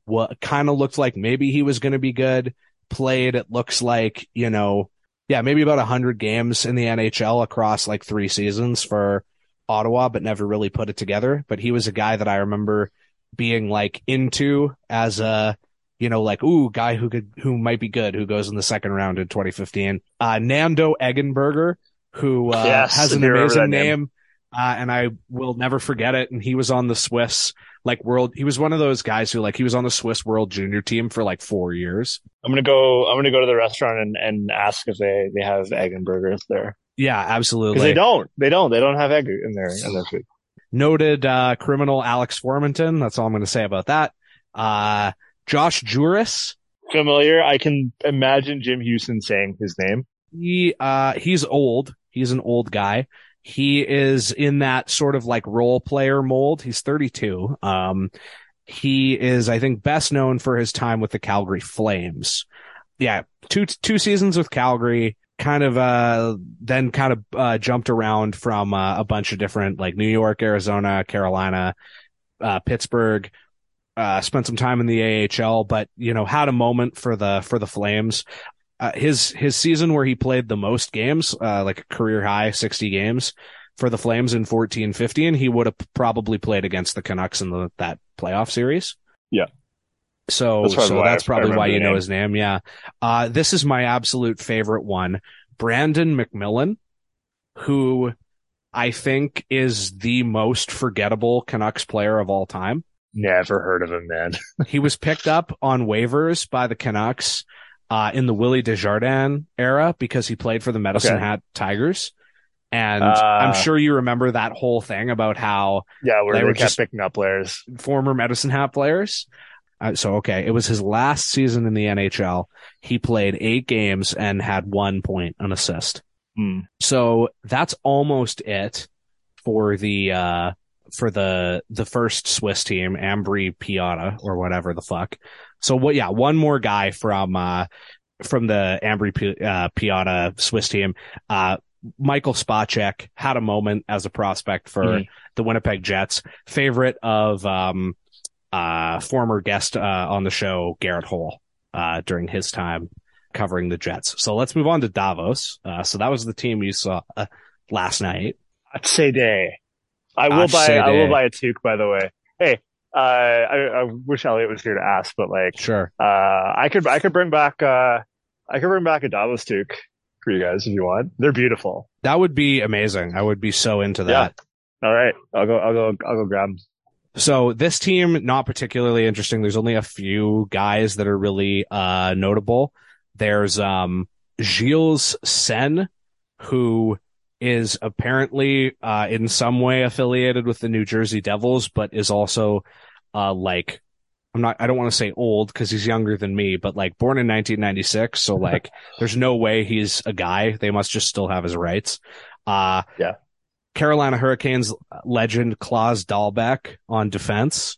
what kind of looked like maybe he was going to be good. Played, it looks like, you know, yeah, maybe about 100 games in the NHL across like three seasons for Ottawa, but never really put it together. But he was a guy that I remember being like into as a, you know, like, ooh, guy who could, who might be good, who goes in the second round in 2015. Uh, Nando Eggenberger, who, uh, yes, has an amazing name. name. Uh, and I will never forget it. And he was on the Swiss like world. He was one of those guys who like he was on the Swiss World Junior team for like four years. I'm gonna go. I'm gonna go to the restaurant and, and ask if they they have egg and burgers there. Yeah, absolutely. They don't. They don't. They don't have egg in their in their food. Noted uh, criminal Alex Formenton. That's all I'm going to say about that. Uh, Josh Jooris. Familiar. I can imagine Jim Hughson saying his name. He uh, he's old. He's an old guy. He is in that sort of like role player mold. He's 32. Um, he is, I think, best known for his time with the Calgary Flames. Yeah, two two seasons with Calgary. Kind of, uh, then kind of uh, jumped around from uh, a bunch of different like New York, Arizona, Carolina, uh, Pittsburgh. Uh, spent some time in the AHL, but you know had a moment for the for the Flames uh, his his season where he played the most games, uh, like career high 60 games for the Flames in 14 15, he would have probably played against the Canucks in the, that playoff series. Yeah. So that's so that's probably why you know his name. Yeah. Uh, this is my absolute favorite one. Brandon McMillan, who I think is the most forgettable Canucks player of all time. Never heard of him, man. he was picked up on waivers by the Canucks uh, in the Willie Desjardins era because he played for the Medicine okay. Hat Tigers. And uh, I'm sure you remember that whole thing about how yeah, where they, were just picking up players, former Medicine Hat players. Uh, so okay, it was his last season in the NHL. He played eight games and had one point, an assist. Hmm. So that's almost it for the uh, for the the first Swiss team, Ambri Piotta or whatever the fuck. So what? Yeah, one more guy from uh, from the Ambri P- uh, Piotta Swiss team. Uh, Michael Spacek had a moment as a prospect for mm-hmm. the Winnipeg Jets. Favorite of um, uh, former guest uh, on the show, Garret Hohl, uh, during his time covering the Jets. So let's move on to Davos. Uh, so that was the team you saw uh, last night. I'd say day. I will buy. I will buy a toque. By the way, hey, uh, I, I, wish Elliot was here to ask, but like, sure. Uh, I could, I could bring back, uh, I could bring back a Davos toque for you guys if you want. They're beautiful. That would be amazing. I would be so into that. Yeah. All right. I'll go, I'll go, I'll go grab them. So this team, not particularly interesting. There's only a few guys that are really, uh, notable. There's, um, Gilles Senn, who is apparently uh, in some way affiliated with the New Jersey Devils, but is also uh, like I'm not I don't want to say old because he's younger than me, but like born in 1996, so like there's no way he's a guy. They must just still have his rights. Uh, yeah. Carolina Hurricanes legend Klas Dahlbeck on defense.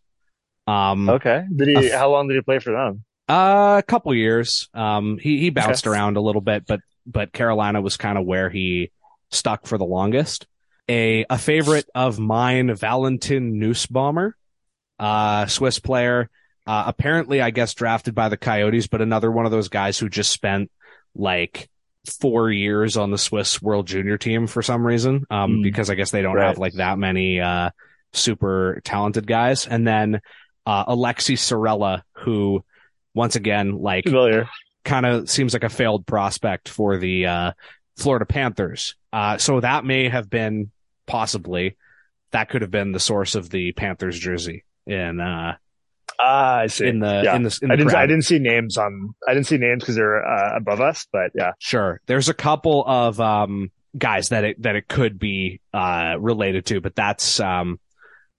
Um, okay. Did he? how long did he play for them? Uh, a couple years. Um, he he bounced okay. around a little bit, but but Carolina was kind of where he stuck for the longest. A a favorite of mine, Valentin Nussbaumer, uh, Swiss player. Uh, apparently, I guess drafted by the Coyotes, but another one of those guys who just spent like four years on the Swiss World Junior team for some reason. Um, mm. because I guess they don't right. have like that many, uh, super talented guys. And then, uh, Aleksi Saarela, who once again, like, kind of seems like a failed prospect for the, uh, Florida Panthers. Uh, so that may have been possibly that could have been the source of the Panthers jersey in uh, Ah, I see. in the Yeah. in the in the I didn't. crowd. I didn't see names on. I didn't see names because they're uh, above us. But yeah, Sure. There's a couple of um guys that it that it could be uh related to, but that's um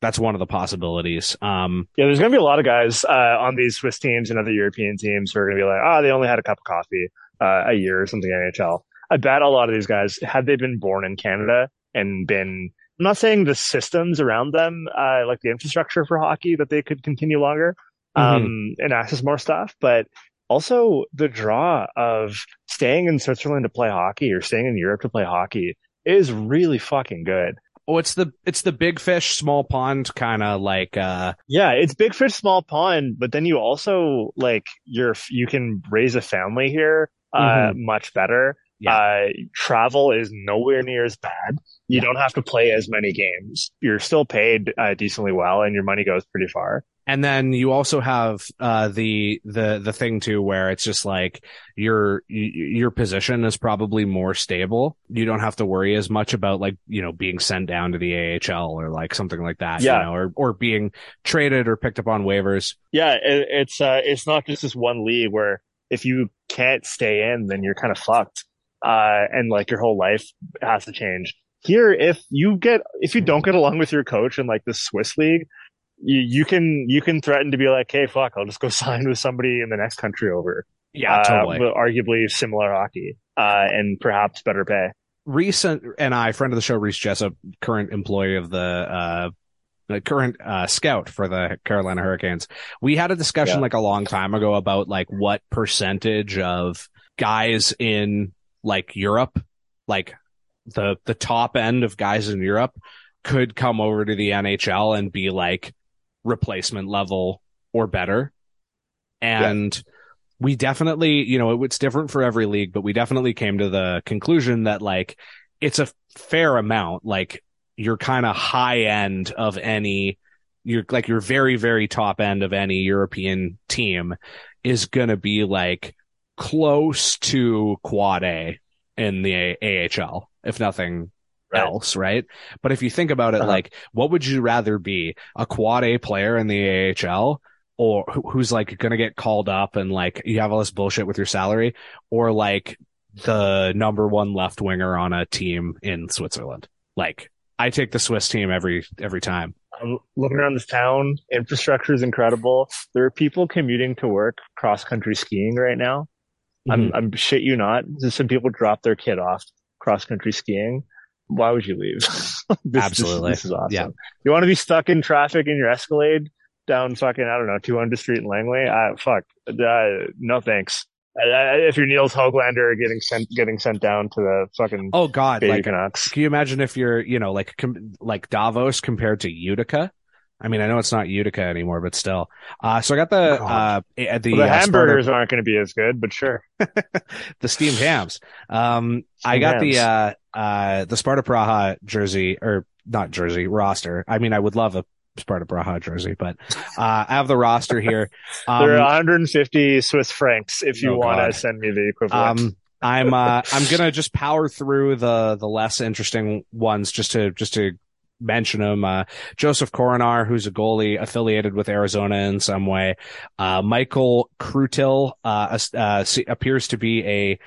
that's one of the possibilities. Um yeah. There's going to be a lot of guys uh, on these Swiss teams and other European teams who are going to be like, oh, they only had a cup of coffee uh, a year or something. NHL. I bet a lot of these guys, had they been born in Canada and been, I'm not saying the systems around them, uh, like the infrastructure for hockey, that they could continue longer um, and access more stuff, but also the draw of staying in Switzerland to play hockey or staying in Europe to play hockey is really fucking good. oh it's the it's the big fish small pond kind of like uh Yeah, it's big fish, small pond, but then you also like you're you can raise a family here uh much better. Yeah. Uh travel is nowhere near as bad. You Yeah. don't have to play as many games. You're still paid uh, decently well and your money goes pretty far. and then you also have uh the the the thing too where it's just like your your position is probably more stable. You don't have to worry as much about like, you know, being sent down to the AHL or like something like that, Yeah. you know, or or being traded or picked up on waivers. Yeah, it, it's uh it's not just this one league where if you can't stay in then you're kind of fucked. Uh and like your whole life has to change. Here if you get if you don't get along with your coach in like the Swiss league, you, you can you can threaten to be like, hey, fuck, I'll just go sign with somebody in the next country over. Yeah, uh, totally. with arguably similar hockey, uh, and perhaps better pay. Reese and I, friend of the show, Reese Jessup, current employee of the, uh, the current, uh, scout for the Carolina Hurricanes. We had a discussion Yeah. like a long time ago about like what percentage of guys in like Europe, like the, the top end of guys in Europe could come over to the NHL and be like replacement level or better. And we definitely, you know, it's different for every league, but we definitely came to the conclusion that like it's a fair amount. Like you're kind of high end of any, you're like your very, very top end of any European team is going to be like close to quad A in the A- AHL, if nothing Right. else, right? But if you think about it, Uh-huh. like, what would you rather be a quad A player in the AHL or who's like going to get called up and like you have all this bullshit with your salary or like the number one left winger on a team in Switzerland? Like, I take the Swiss team every, every time. I'm looking around this town. Infrastructure is incredible. There are people commuting to work cross country skiing right now. I'm, I'm shit you not. Some people drop their kid off cross country skiing. Why would you leave? This- this- Absolutely. This, is awesome. Yeah. You want to be stuck in traffic in your Escalade down fucking, I don't know, 200 Street in Langley? Uh, fuck. Uh, no thanks. Uh, if you're Nils Hoglander getting sent, getting sent down to the fucking Oh God, like, Canucks. can you imagine if you're, you know, like, com- like Davos compared to Utica? I mean, I know it's not Utica anymore, but still. Uh, so I got the, uh, God. eh, the, Well, the uh, hamburgers aren't going to be as good, but sure. the steamed hams. Um, I Steamed got the uh uh the Sparta Praha jersey or not jersey roster. I mean, I would love a Sparta Praha jersey, but uh, I have the roster here. Um, 150 Swiss francs if you Oh, want to send me the equivalent. um, I'm uh, I'm gonna just power through the the less interesting ones just to just to mention them. Uh, Josef Korenar, who's a goalie affiliated with Arizona in some way. Uh, Michael Krutil uh, uh, appears to be a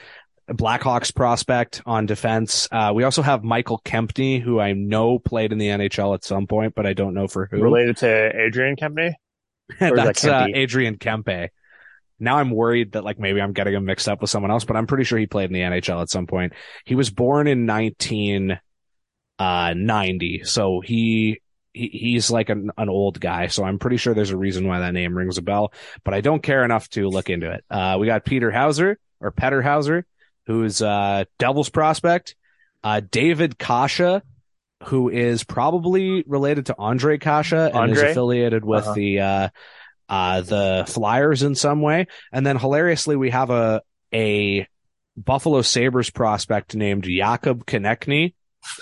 Blackhawks prospect on defense. Uh, we also have Michael Kempny, who I know played in the NHL at some point, but I don't know for who. Related to Adrian Kempney? is that That's uh? Adrian Kempe. Now I'm worried that like maybe I'm getting him mixed up with someone else, but I'm pretty sure he played in the NHL at some point. He was born in 1990, so he, he he's like an, an old guy. So I'm pretty sure there's a reason why that name rings a bell, but I don't care enough to look into it. Uh, we got Peter Hauser or Petter Hauser, who's uh Devils prospect. Uh, David Kaše, who is probably related to Andre Kaše and is affiliated with Uh-huh. the uh, uh, the Flyers in some way. And then hilariously, we have a a Buffalo Sabres prospect named Jakob Konecny.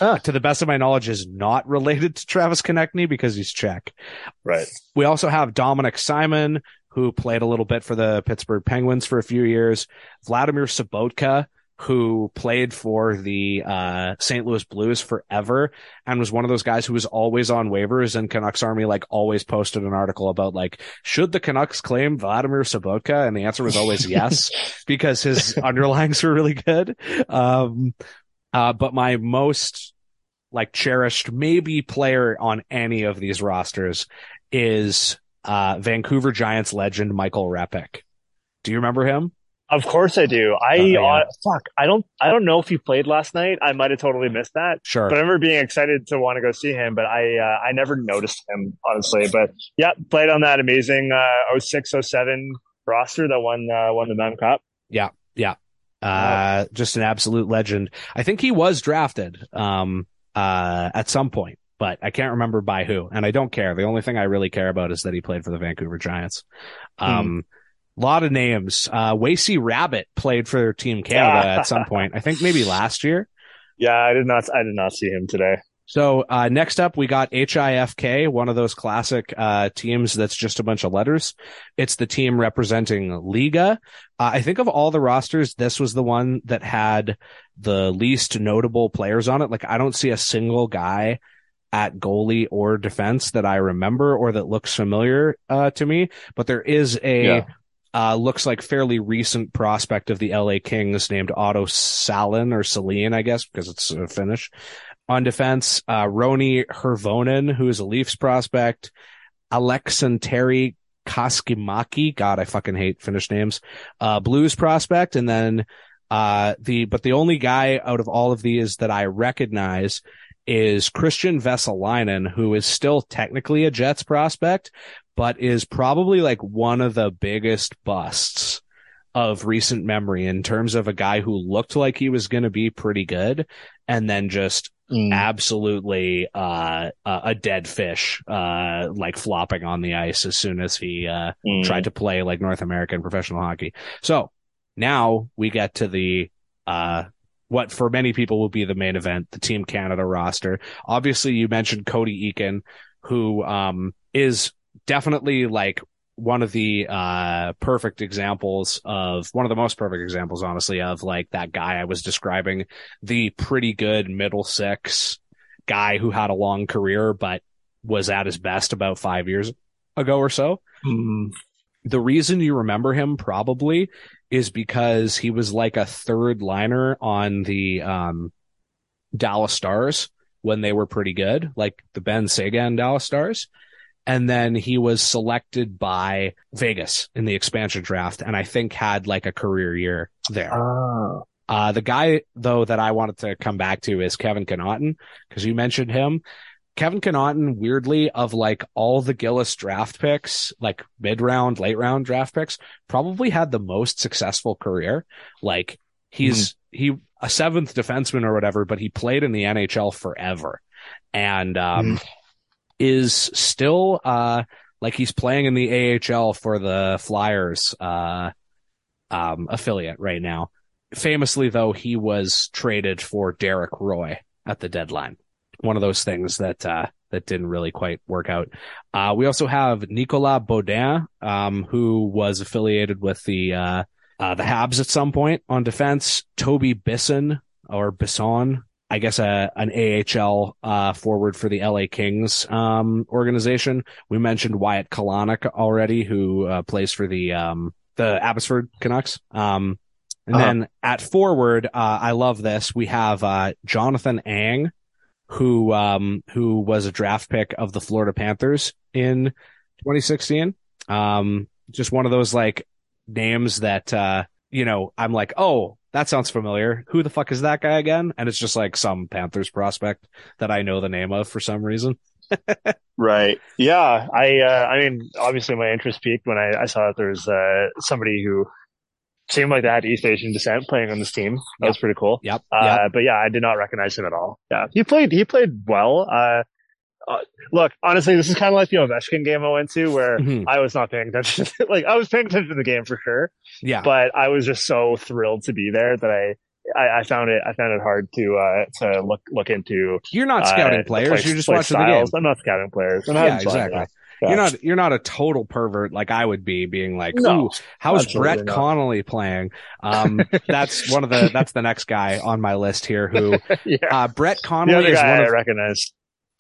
Ah. To the best of my knowledge, is not related to Travis Konecny because he's Czech. Right. We also have Dominik Simon, who played a little bit for the Pittsburgh Penguins for a few years. Vladimir Sobotka, who played for the uh, St. Louis Blues forever and was one of those guys who was always on waivers and Canucks Army like always posted an article about like should the Canucks claim Vladimir Sobotka and the answer was always yes because his underlings were really good. Um, uh, but my most like cherished maybe player on any of these rosters is uh, Vancouver Giants legend Michael Repik. Do you remember him? Of course I do. I Uh, yeah. uh, fuck. I don't. I don't know if he played last night. I might have totally missed that. Sure. But I remember being excited to want to go see him. But I uh, I never noticed him honestly. But yeah, played on that amazing uh, 06, 07 roster that won uh, won the Mem Cup. Uh, just an absolute legend. I think he was drafted, um, uh, at some point, but I can't remember by who. And I don't care. The only thing I really care about is that he played for the Vancouver Giants. Um, lot of names. Uh, Wasey Rabbit played for Team Canada at some point. I think maybe last year. Yeah, I did not. I did not see him today. So uh, next up, we got HIFK, one of those classic uh, teams that's just a bunch of letters. It's the team representing Liga. Uh, I think of all the rosters, this was the one that had the least notable players on it. Like I don't see a single guy at goalie or defense that I remember or that looks familiar uh, to me. But there is a Yeah. uh, looks like fairly recent prospect of the LA Kings named Otto Salin or Celine, I guess, because it's uh, Finnish. On defense, uh, Roni Hirvonen, who is a Leafs prospect, Aleksanteri Kaskimaki. God, I fucking hate Finnish names. Uh, Blues prospect. And then, uh, the, but the only guy out of all of these that I recognize is Kristian Vesalainen, who is still technically a Jets prospect, but is probably like one of the biggest busts of recent memory in terms of a guy who looked like he was going to be pretty good and then just Mm. absolutely uh, a dead fish uh, like flopping on the ice as soon as he uh, Mm. tried to play like North American professional hockey. So now we get to the uh what for many people will be the main event, the Team Canada roster. Obviously you mentioned Cody Eakin, who um is definitely like one of the uh perfect examples of one of the most perfect examples honestly of like that guy I was describing the pretty good middle six guy who had a long career but was at his best about 5 years ago or so Mm. the reason you remember him probably is because he was like a third liner on the um, Dallas Stars when they were pretty good, like the Benn Seguin Dallas Stars. And then he was selected by Vegas in the expansion draft and I think had like a career year there. Ah. Uh, the guy though that I wanted to come back to is Kevin Connauton because you mentioned him. Kevin Connauton, weirdly, of like all the Gillis draft picks, like mid round, late round draft picks, probably had the most successful career. Like he's, he, a seventh defenseman or whatever, but he played in the NHL forever and, um, is still, uh, like he's playing in the AHL for the Flyers, uh, um, affiliate right now. Famously, though, he was traded for Derek Roy at the deadline. One of those things that uh, that didn't really quite work out. Uh, we also have Nicolas Beaudin, um, who was affiliated with the uh, uh, the Habs at some point on defense. Toby Bisson or Bisson, I guess, a, an AHL uh, forward for the LA Kings um, organization. We mentioned Wyatt Kalynuk already, who uh, plays for the um, the Abbotsford Canucks. Um, and Uh-huh. then at forward, uh, I love this. We have uh, Jonathan Ang, who um, who was a draft pick of the Florida Panthers in 2016. Um, just one of those like names that uh, you know I'm like, oh, that sounds familiar. Who the fuck is that guy again? And it's just like some Panthers prospect that I know the name of for some reason. Right. Yeah. I. Uh, I mean, obviously, my interest peaked when I, I saw that there was uh, somebody who seemed like they had East Asian descent playing on this team. That was pretty cool. Yep. Uh, yep. But yeah, I did not recognize him at all. Yeah, he played. He played well. Uh, uh, look, honestly, this is kind of like the Ovechkin game I went to, where Mhm. I was not paying attention. like I was paying attention to the game for sure, Yeah. but I was just so thrilled to be there that I. I, I found it. I found it hard to uh, to look look into. You're not uh, scouting the players. play- You're just watching the game. I'm not scouting players. I'm Yeah, exactly. yeah. you're not you're not a total pervert like I would be, being like, No, "Ooh, how's Brett not. Connolly playing?" Um, that's one of the that's the next guy on my list here. Who yeah. uh, Brett Connolly is one I of recognize.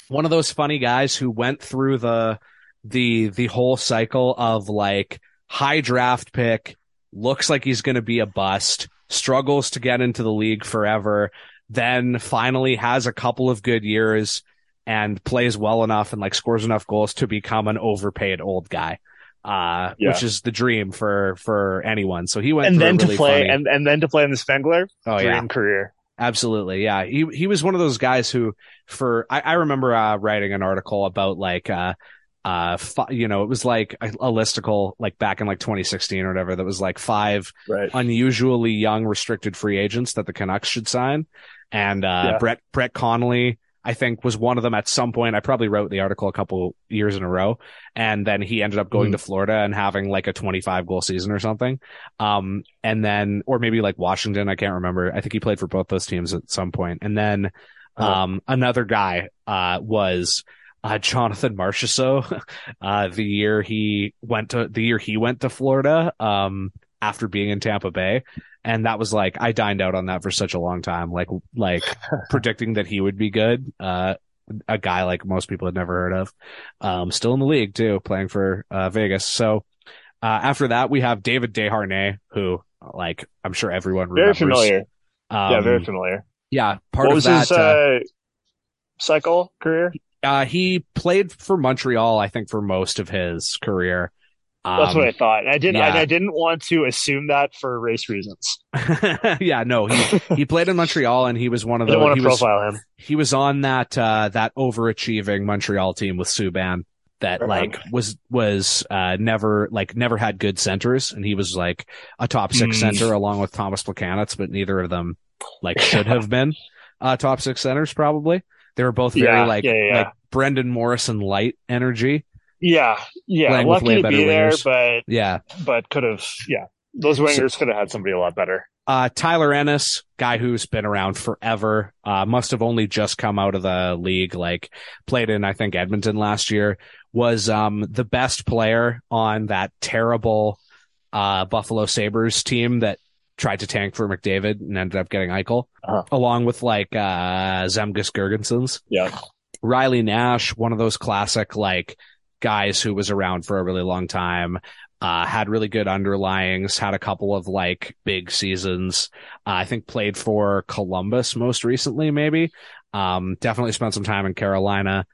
One of those funny guys who went through the the the whole cycle of like high draft pick, looks like he's going to be a bust, struggles to get into the league forever, then finally has a couple of good years and plays well enough and like scores enough goals to become an overpaid old guy. Uh, Yeah. which is the dream for, for anyone. So he went And then to really play funny- and, and then to play in the Spengler, oh dream yeah, career. Absolutely. Yeah. He, he was one of those guys who for, I, I remember, uh, writing an article about like, uh, uh, you know, it was like a, a listicle like back in like 2016 or whatever that was like five Right. unusually young restricted free agents that the Canucks should sign. And, uh, Yeah. Brett, Brett Connolly, I think was one of them at some point. I probably wrote the article a couple years in a row. And then he ended up going Mhm. to Florida and having like a 25 goal season or something. Um, and then, or maybe like Washington. I can't remember. I think he played for both those teams at some point. And then, Uh-huh. um, another guy, uh, was, uh, Jonathan Marchessault, uh, the year he went to, the year he went to Florida, um, after being in Tampa Bay. And that was like, I dined out on that for such a long time. Like, like predicting that he would be good. Uh, a guy like most people had never heard of. Um, still in the league too, playing for, uh, Vegas. So, uh, after that, we have David Desharnais, who, like, I'm sure everyone Very remembers. familiar. Um, yeah, very familiar. yeah, part what of was that. his uh, uh, cycle career? uh, he played for Montreal, I think, for most of his career. That's Um, what I thought. I didn't. yeah. I, I didn't want to assume that for race reasons. yeah, no, he he played in Montreal, and he was one of the want he to was profile him. he was on that uh that overachieving Montreal team with Subban that like was was uh never like never had good centers, and he was like a top six Hmm. center along with Thomas Plekanec, but neither of them like should have been uh top six centers probably. They were both very Yeah, like yeah, yeah. like Brendan Morrison light energy. Yeah, yeah. Playing with way Lucky to be there, but Yeah. but could have. Yeah, those wingers could have had somebody a lot better. Uh, Tyler Ennis, guy who's been around forever, uh, must have only just come out of the league, like played in, I think, Edmonton last year, was, um, the best player on that terrible, uh, Buffalo Sabres team that tried to tank for McDavid and ended up getting Eichel, Uh-huh. along with like, uh, Zemgus Girgensons. Yeah, Riley Nash, one of those classic like guys who was around for a really long time, uh, had really good underlyings, had a couple of like big seasons. Uh, I think played for Columbus most recently, maybe. Um, definitely spent some time in Carolina.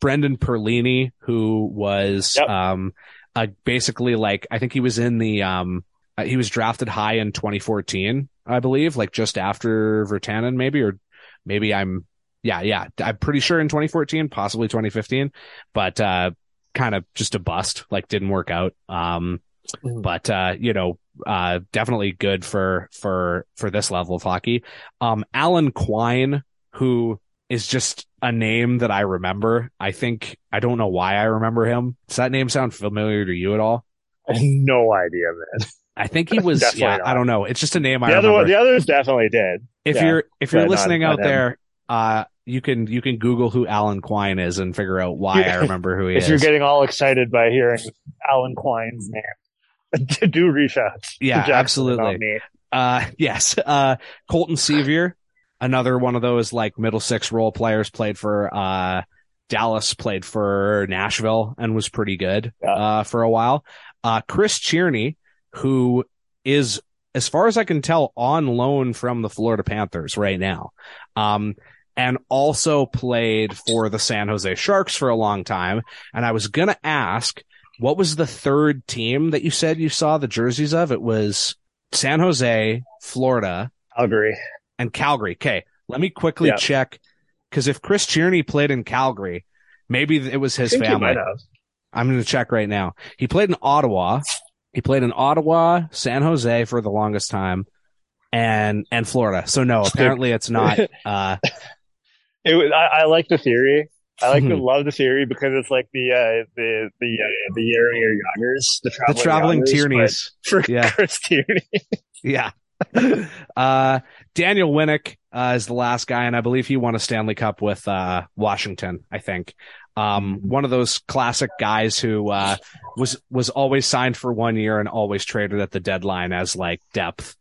Brendan Perlini, who was, Yep. um, uh, basically like, I think he was in the, um, uh, he was drafted high in 2014, I believe, like just after Virtanen, maybe, or maybe I'm yeah, yeah. I'm pretty sure in 2014, possibly 2015, but, uh, kind of just a bust, like didn't work out. Um, Mhm. but, uh, you know, uh, definitely good for, for, for this level of hockey. Um, Alan Quine, who is just a name that I remember. I think, I don't know why I remember him. Does that name sound familiar to you at all? I have no idea, man. I think he was, yeah, not. I don't know. It's just a name I The other remember. one, the others definitely did. if Yeah. you're if you're listening not out him. there, uh, you can you can Google who Alan Quine is and figure out why I remember who he if is. you're getting all excited by hearing Alan Quine's name, to do reach out. Yeah, absolutely. me. uh, yes, uh, Colton Sceviour, another one of those like middle six role players, played for uh Dallas, played for Nashville, and was pretty good Yeah. uh for a while. Uh, Chris Tierney, who is as far as I can tell on loan from the Florida Panthers right now. Um, and also played for the San Jose Sharks for a long time. And I was going to ask, what was the third team that you said you saw the jerseys of? It was San Jose, Florida, Calgary. and Calgary. Okay. Let me quickly Yeah. check. Cause if Chris Tierney played in Calgary, maybe it was his family. I'm going to check right now. He played in Ottawa. He played in Ottawa, San Jose for the longest time and, and Florida. So no, apparently it's not, uh, It was, I, I like the theory. I like to Mhm. love the theory because it's like the uh, the the uh, the Yoggers, the the traveling, traveling Tierneys. for Yeah. Chris Tierney. Yeah. uh, Daniel Winnik uh, is the last guy, and I believe he won a Stanley Cup with uh, Washington. I think um, one of those classic guys who uh, was was always signed for one year and always traded at the deadline as like depth,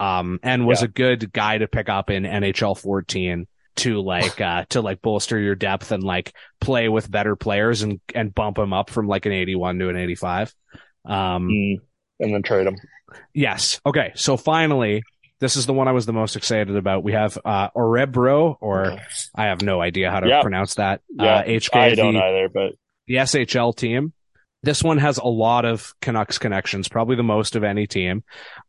um, and was Yeah. a good guy to pick up in NHL 14 to like uh, to like bolster your depth and like play with better players and and bump them up from like an 81 to an 85. Um, Mm. And then trade them Yes. Okay. So finally, this is the one I was the most excited about. We have uh Orebro, or I have no idea how to Yeah. pronounce that. Yeah, uh, HK, I don't the, either, but the SHL team. This one has a lot of Canucks connections, probably the most of any team.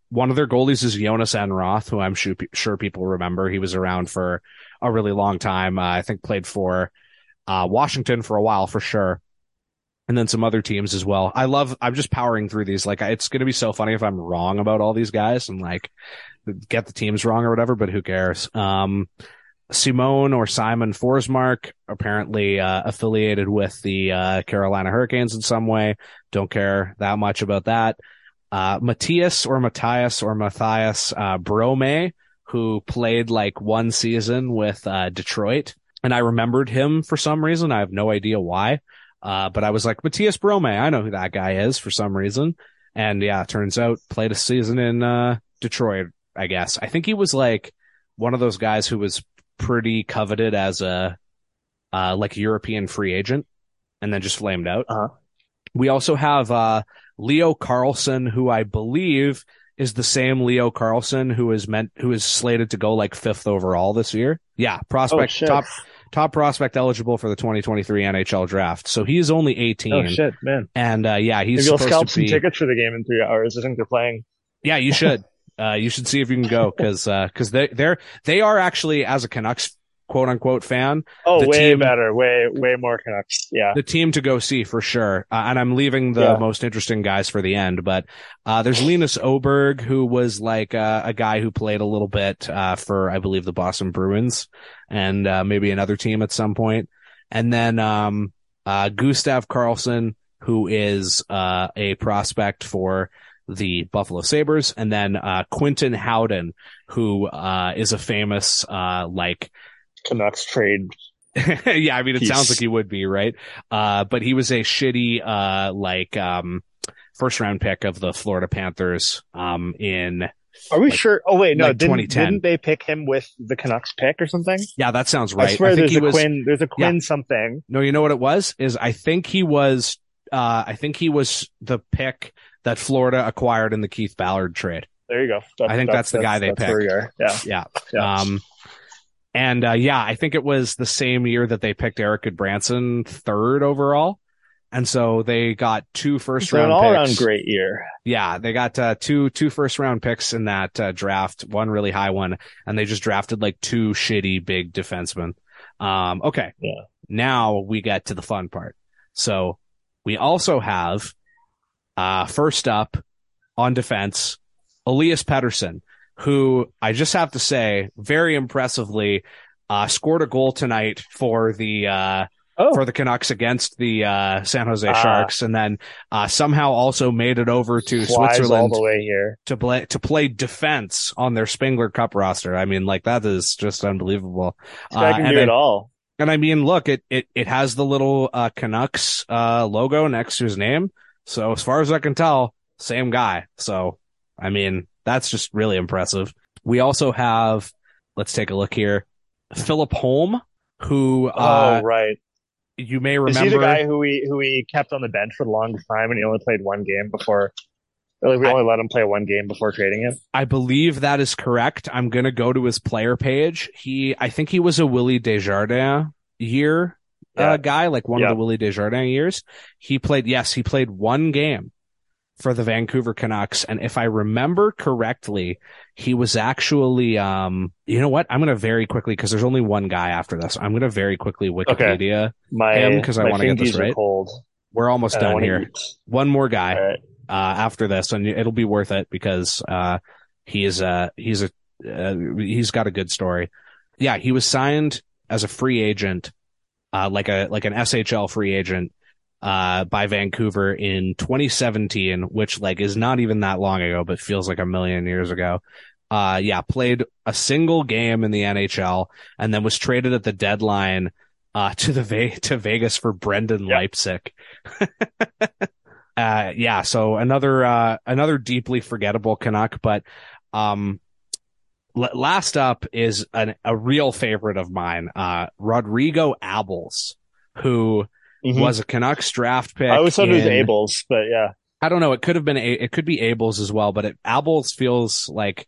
One of their goalies is Jonas Enroth, who I'm sure, sure people remember. He was around for a really long time. Uh, I think played for uh, Washington for a while for sure. And then some other teams as well. I love, I'm just powering through these. Like, it's going to be so funny if I'm wrong about all these guys and like get the teams wrong or whatever, but who cares? Um, Simone or Simon Forsmark, apparently uh, affiliated with the uh, Carolina Hurricanes in some way. Don't care that much about that. Uh, Matthias or Matthias or Matthias uh, Brome, who played like one season with uh, Detroit, and I remembered him for some reason. I have no idea why, uh, but I was like Matthias Brome. I know who that guy is for some reason, and yeah, turns out played a season in uh, Detroit. I guess I think he was like one of those guys who was pretty coveted as a uh, like European free agent, and then just flamed out. Uh-huh. We also have uh, Leo Carlsson, who I believe is the same Leo Carlsson who is meant who is slated to go like fifth overall this year. Yeah, prospect shit. top top prospect eligible for the 2023 NHL draft. So he is only 18, oh shit, man. and uh, yeah, he's Maybe supposed scalp to some be. tickets for the game in three hours. I think they're playing. Yeah, you should. Uh, you should see if you can go because because they they're they are actually as a Canucks quote unquote fan Oh, way team- better, way way more Canucks. Yeah, the team to go see for sure. Uh, and I'm leaving the Yeah. most interesting guys for the end, but, uh, there's Linus Oberg, who was like, uh, a guy who played a little bit, uh, for, I believe the Boston Bruins and, uh, maybe another team at some point. And then, um, uh, Gustav Carlson, who is, uh, a prospect for the Buffalo Sabres. And then, uh, Quinton Howden, who, uh, is a famous, uh, like, Canucks trade. yeah, I mean, it He's- sounds like he would be, right? Uh, but he was a shitty, uh, like, um, first round pick of the Florida Panthers, um, in, Are we Like- sure? Oh wait, no, like didn't, 2010. didn't they pick him with the Canucks pick or something? yeah, that sounds right. I swear think there's he a was, Quinn. There's a Quinn something. no, you know what it was? Is I think he was, uh, I think he was the pick that Florida acquired in the Keith Ballard trade. There you go. I think that's the guy they that's where picked. Yeah. Yeah. Yeah. Um, and, uh, yeah, I think it was the same year that they picked Erik Gudbranson third overall. And so they got two first round all picks. around great year. Yeah, they got uh, two two first round picks in that uh, draft, one really high one, and they just drafted like two shitty big defensemen. Um, okay, Yeah. now we get to the fun part. So we also have uh, first up on defense, Elias Pettersson, who I just have to say, very impressively, uh, scored a goal tonight for the uh, Oh, for the Canucks against the uh, San Jose Ah. Sharks, and then uh, somehow also made it over to flies all Switzerland the way here. to play to play defense on their Spengler Cup roster. I mean, like that is just unbelievable. This guy Uh, can and do it all. And I mean, look, it it it has the little uh, Canucks uh, logo next to his name. So as far as I can tell, same guy. So I mean, that's just really impressive. We also have, let's take a look here, Philip Holm, who uh, oh, right. you may Is remember. he the guy who we who we kept on the bench for the longest time, and he only played one game before? Like we I- only let him play one game before trading him. I believe that is correct. I'm going to go to his player page. He, I think he was a Willie Desjardins year Yeah. uh, guy, like one Yeah. of the Willie Desjardins years. He played, yes, he played one game for the Vancouver Canucks. And if I remember correctly, he was actually, um, you know what? I'm going to very quickly, cause there's only one guy after this. I'm going to very quickly Wikipedia. My Him, 'cause I wanna get this right. Cold. We're almost I done here. eat. One more guy. Right. uh, after this, and it'll be worth it because uh, he is a he's a uh, he's got a good story. Yeah, he was signed as a free agent, uh, like a like an SHL free agent, uh, by Vancouver in 2017, which like is not even that long ago, but feels like a million years ago. Uh, yeah, played a single game in the NHL and then was traded at the deadline, uh, to the Ve- to Vegas for Brendan Yep. Leipsic. uh, yeah, so another, uh, another deeply forgettable Canuck, but, um, l- last up is an, a real favorite of mine, uh, Rodrigo Abels, who Mhm. was a Canucks draft pick. I always thought it was in- Abel's, but yeah. I don't know. It could have been, A- it could be Abels as well, but it, Abels feels like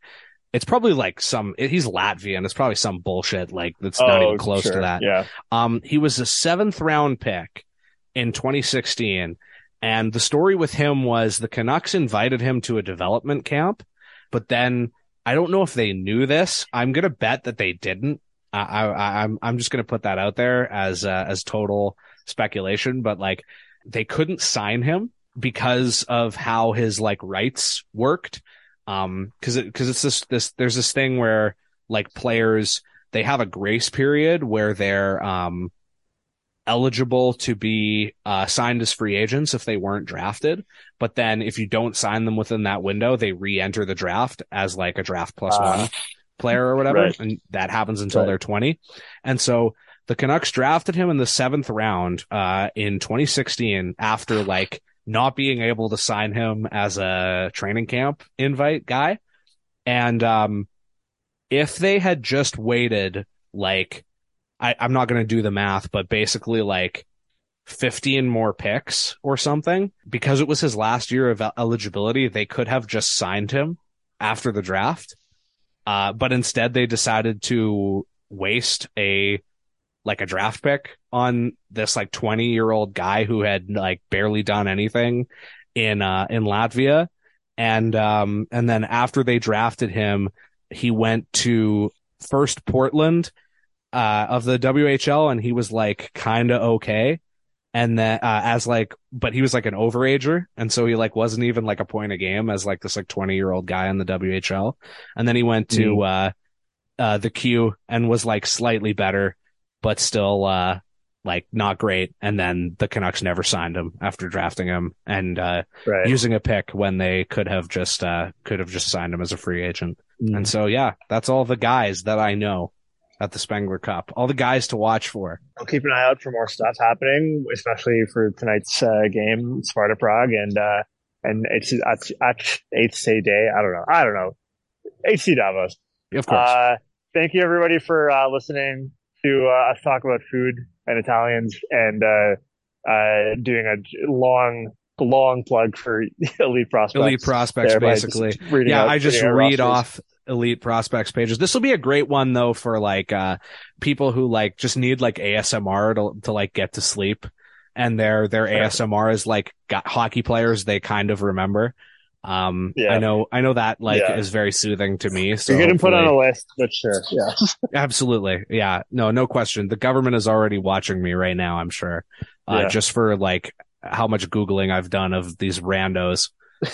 it's probably like some, he's Latvian. It's probably some bullshit. Like that's not even close Oh, sure. to that. Yeah. Um, he was a seventh round pick in 2016. And the story with him was the Canucks invited him to a development camp, but then I don't know if they knew this. I'm going to bet that they didn't. I, I, I'm, I'm just going to put that out there as, uh, as total speculation, but like they couldn't sign him because of how his like rights worked. Um, cause it, cause it's this, this, there's this thing where like players, they have a grace period where they're, um, eligible to be, uh, signed as free agents if they weren't drafted. But then if you don't sign them within that window, they re-enter the draft as like a draft plus Ah. one player or whatever. Right. And that happens until Right. they're 20. And so the Canucks drafted him in the seventh round, uh, in 2016 after like not being able to sign him as a training camp invite guy. And, um, if they had just waited like, I, I'm not going to do the math, but basically like 15 more picks or something, because it was his last year of eligibility, they could have just signed him after the draft. Uh, but instead they decided to waste a, like a draft pick on this like 20 year old guy who had like barely done anything in, uh, in Latvia. And, um, and then after they drafted him, he went to first Portland, uh, of the WHL and he was like kind of okay. And then, uh, as like, but he was like an overager. And so he like wasn't even like a point a game as like this like 20 year old guy in the WHL. And then he went to, uh, uh, the Q and was like slightly better, but still, uh, like not great. And then the Canucks never signed him after drafting him and, uh, Right. using a pick when they could have just, uh, could have just signed him as a free agent. Mm. And so, yeah, that's all the guys that I know at the Spengler Cup. All the guys to watch for. I'll keep an eye out for more stuff happening, especially for tonight's uh, game, Sparta Prague, and uh, and it's at, at HC Day. I don't know. I don't know. HC Davos. Of course. Uh, thank you everybody for uh, listening to uh, us talk about food and Italians and uh, uh, doing a long, long plug for elite prospects. Elite prospects, there by just basically. Yeah, out- I just read off elite prospects pages. This will be a great one though for like, uh, people who like just need like ASMR to, to like get to sleep and their, their ASMR is like got hockey players they kind of remember. Um, Yeah. I know, I know that like Yeah. is very soothing to me. So You're getting put on a list, but sure, yeah. Absolutely. Yeah. No, no question. The government is already watching me right now, I'm sure. Uh, Yeah. just for like how much Googling I've done of these randos.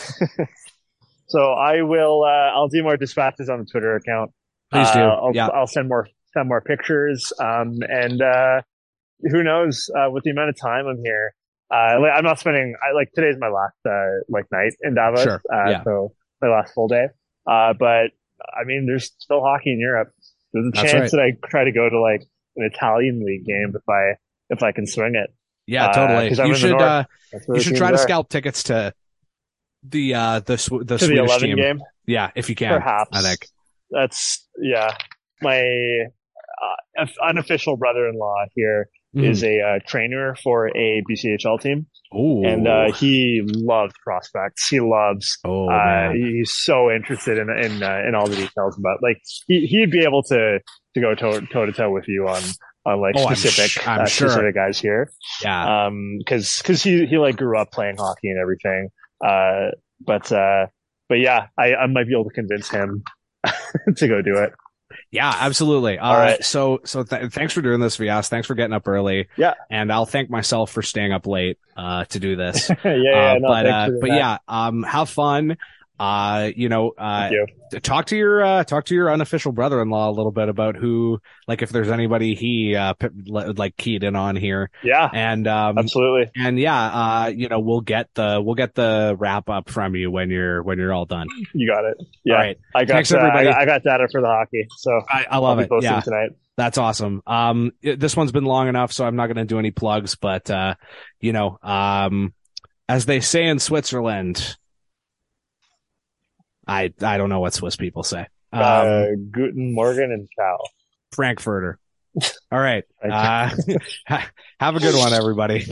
So I will. Uh, I'll do more dispatches on the Twitter account. Please do. Uh, I'll, yeah. I'll send more send more pictures. Um, and uh, who knows? Uh, with the amount of time I'm here, uh, I'm not spending. I like today's my last uh, like night in Davos. Sure. Uh, Yeah. So my last full day. Uh, but I mean, there's still hockey in Europe. There's a That's chance that I try to go to like an Italian league game if I if I can swing it. Yeah, uh, totally. You should, uh, That's where you should try to are. scalp tickets to the, uh, the, Sw- the to the Swedish 11 team. game. Yeah, if you can. Perhaps. I think. That's yeah. My uh, unofficial brother-in-law here is Mhm. a uh, trainer for a BCHL team, Ooh. and uh, he loves prospects. He loves. oh, uh, he's so interested in in uh, in all the details about like he he'd be able to to go toe toe to toe with you on on like Oh, I'm specific sh- I'm uh, sure. specific guys here. yeah. Um, because because he he like grew up playing hockey and everything. Uh, but uh, but yeah, I I might be able to convince him to go do it. Yeah, absolutely. All uh, right. So, so th- thanks for doing this, Vias. Thanks for getting up early. Yeah. And I'll thank myself for staying up late, uh, to do this. yeah, yeah, Uh, no, but, uh, but that. yeah, um, have fun. Uh, you know, uh, you. talk to your uh talk to your unofficial brother-in-law a little bit about who like if there's anybody he uh like keyed in on here Yeah, and um absolutely. and yeah uh you know we'll get the we'll get the wrap up from you when you're when you're all done You got it. Yeah, all right I got. Thanks, uh, I everybody. got, I got data for the hockey, so i, I love it yeah tonight. that's awesome um it- this one's been long enough so i'm not going to do any plugs but uh you know um as they say in switzerland i i don't know what swiss people say. Um uh, Guten Morgen and ciao. frankfurter. All right. Uh have a good one everybody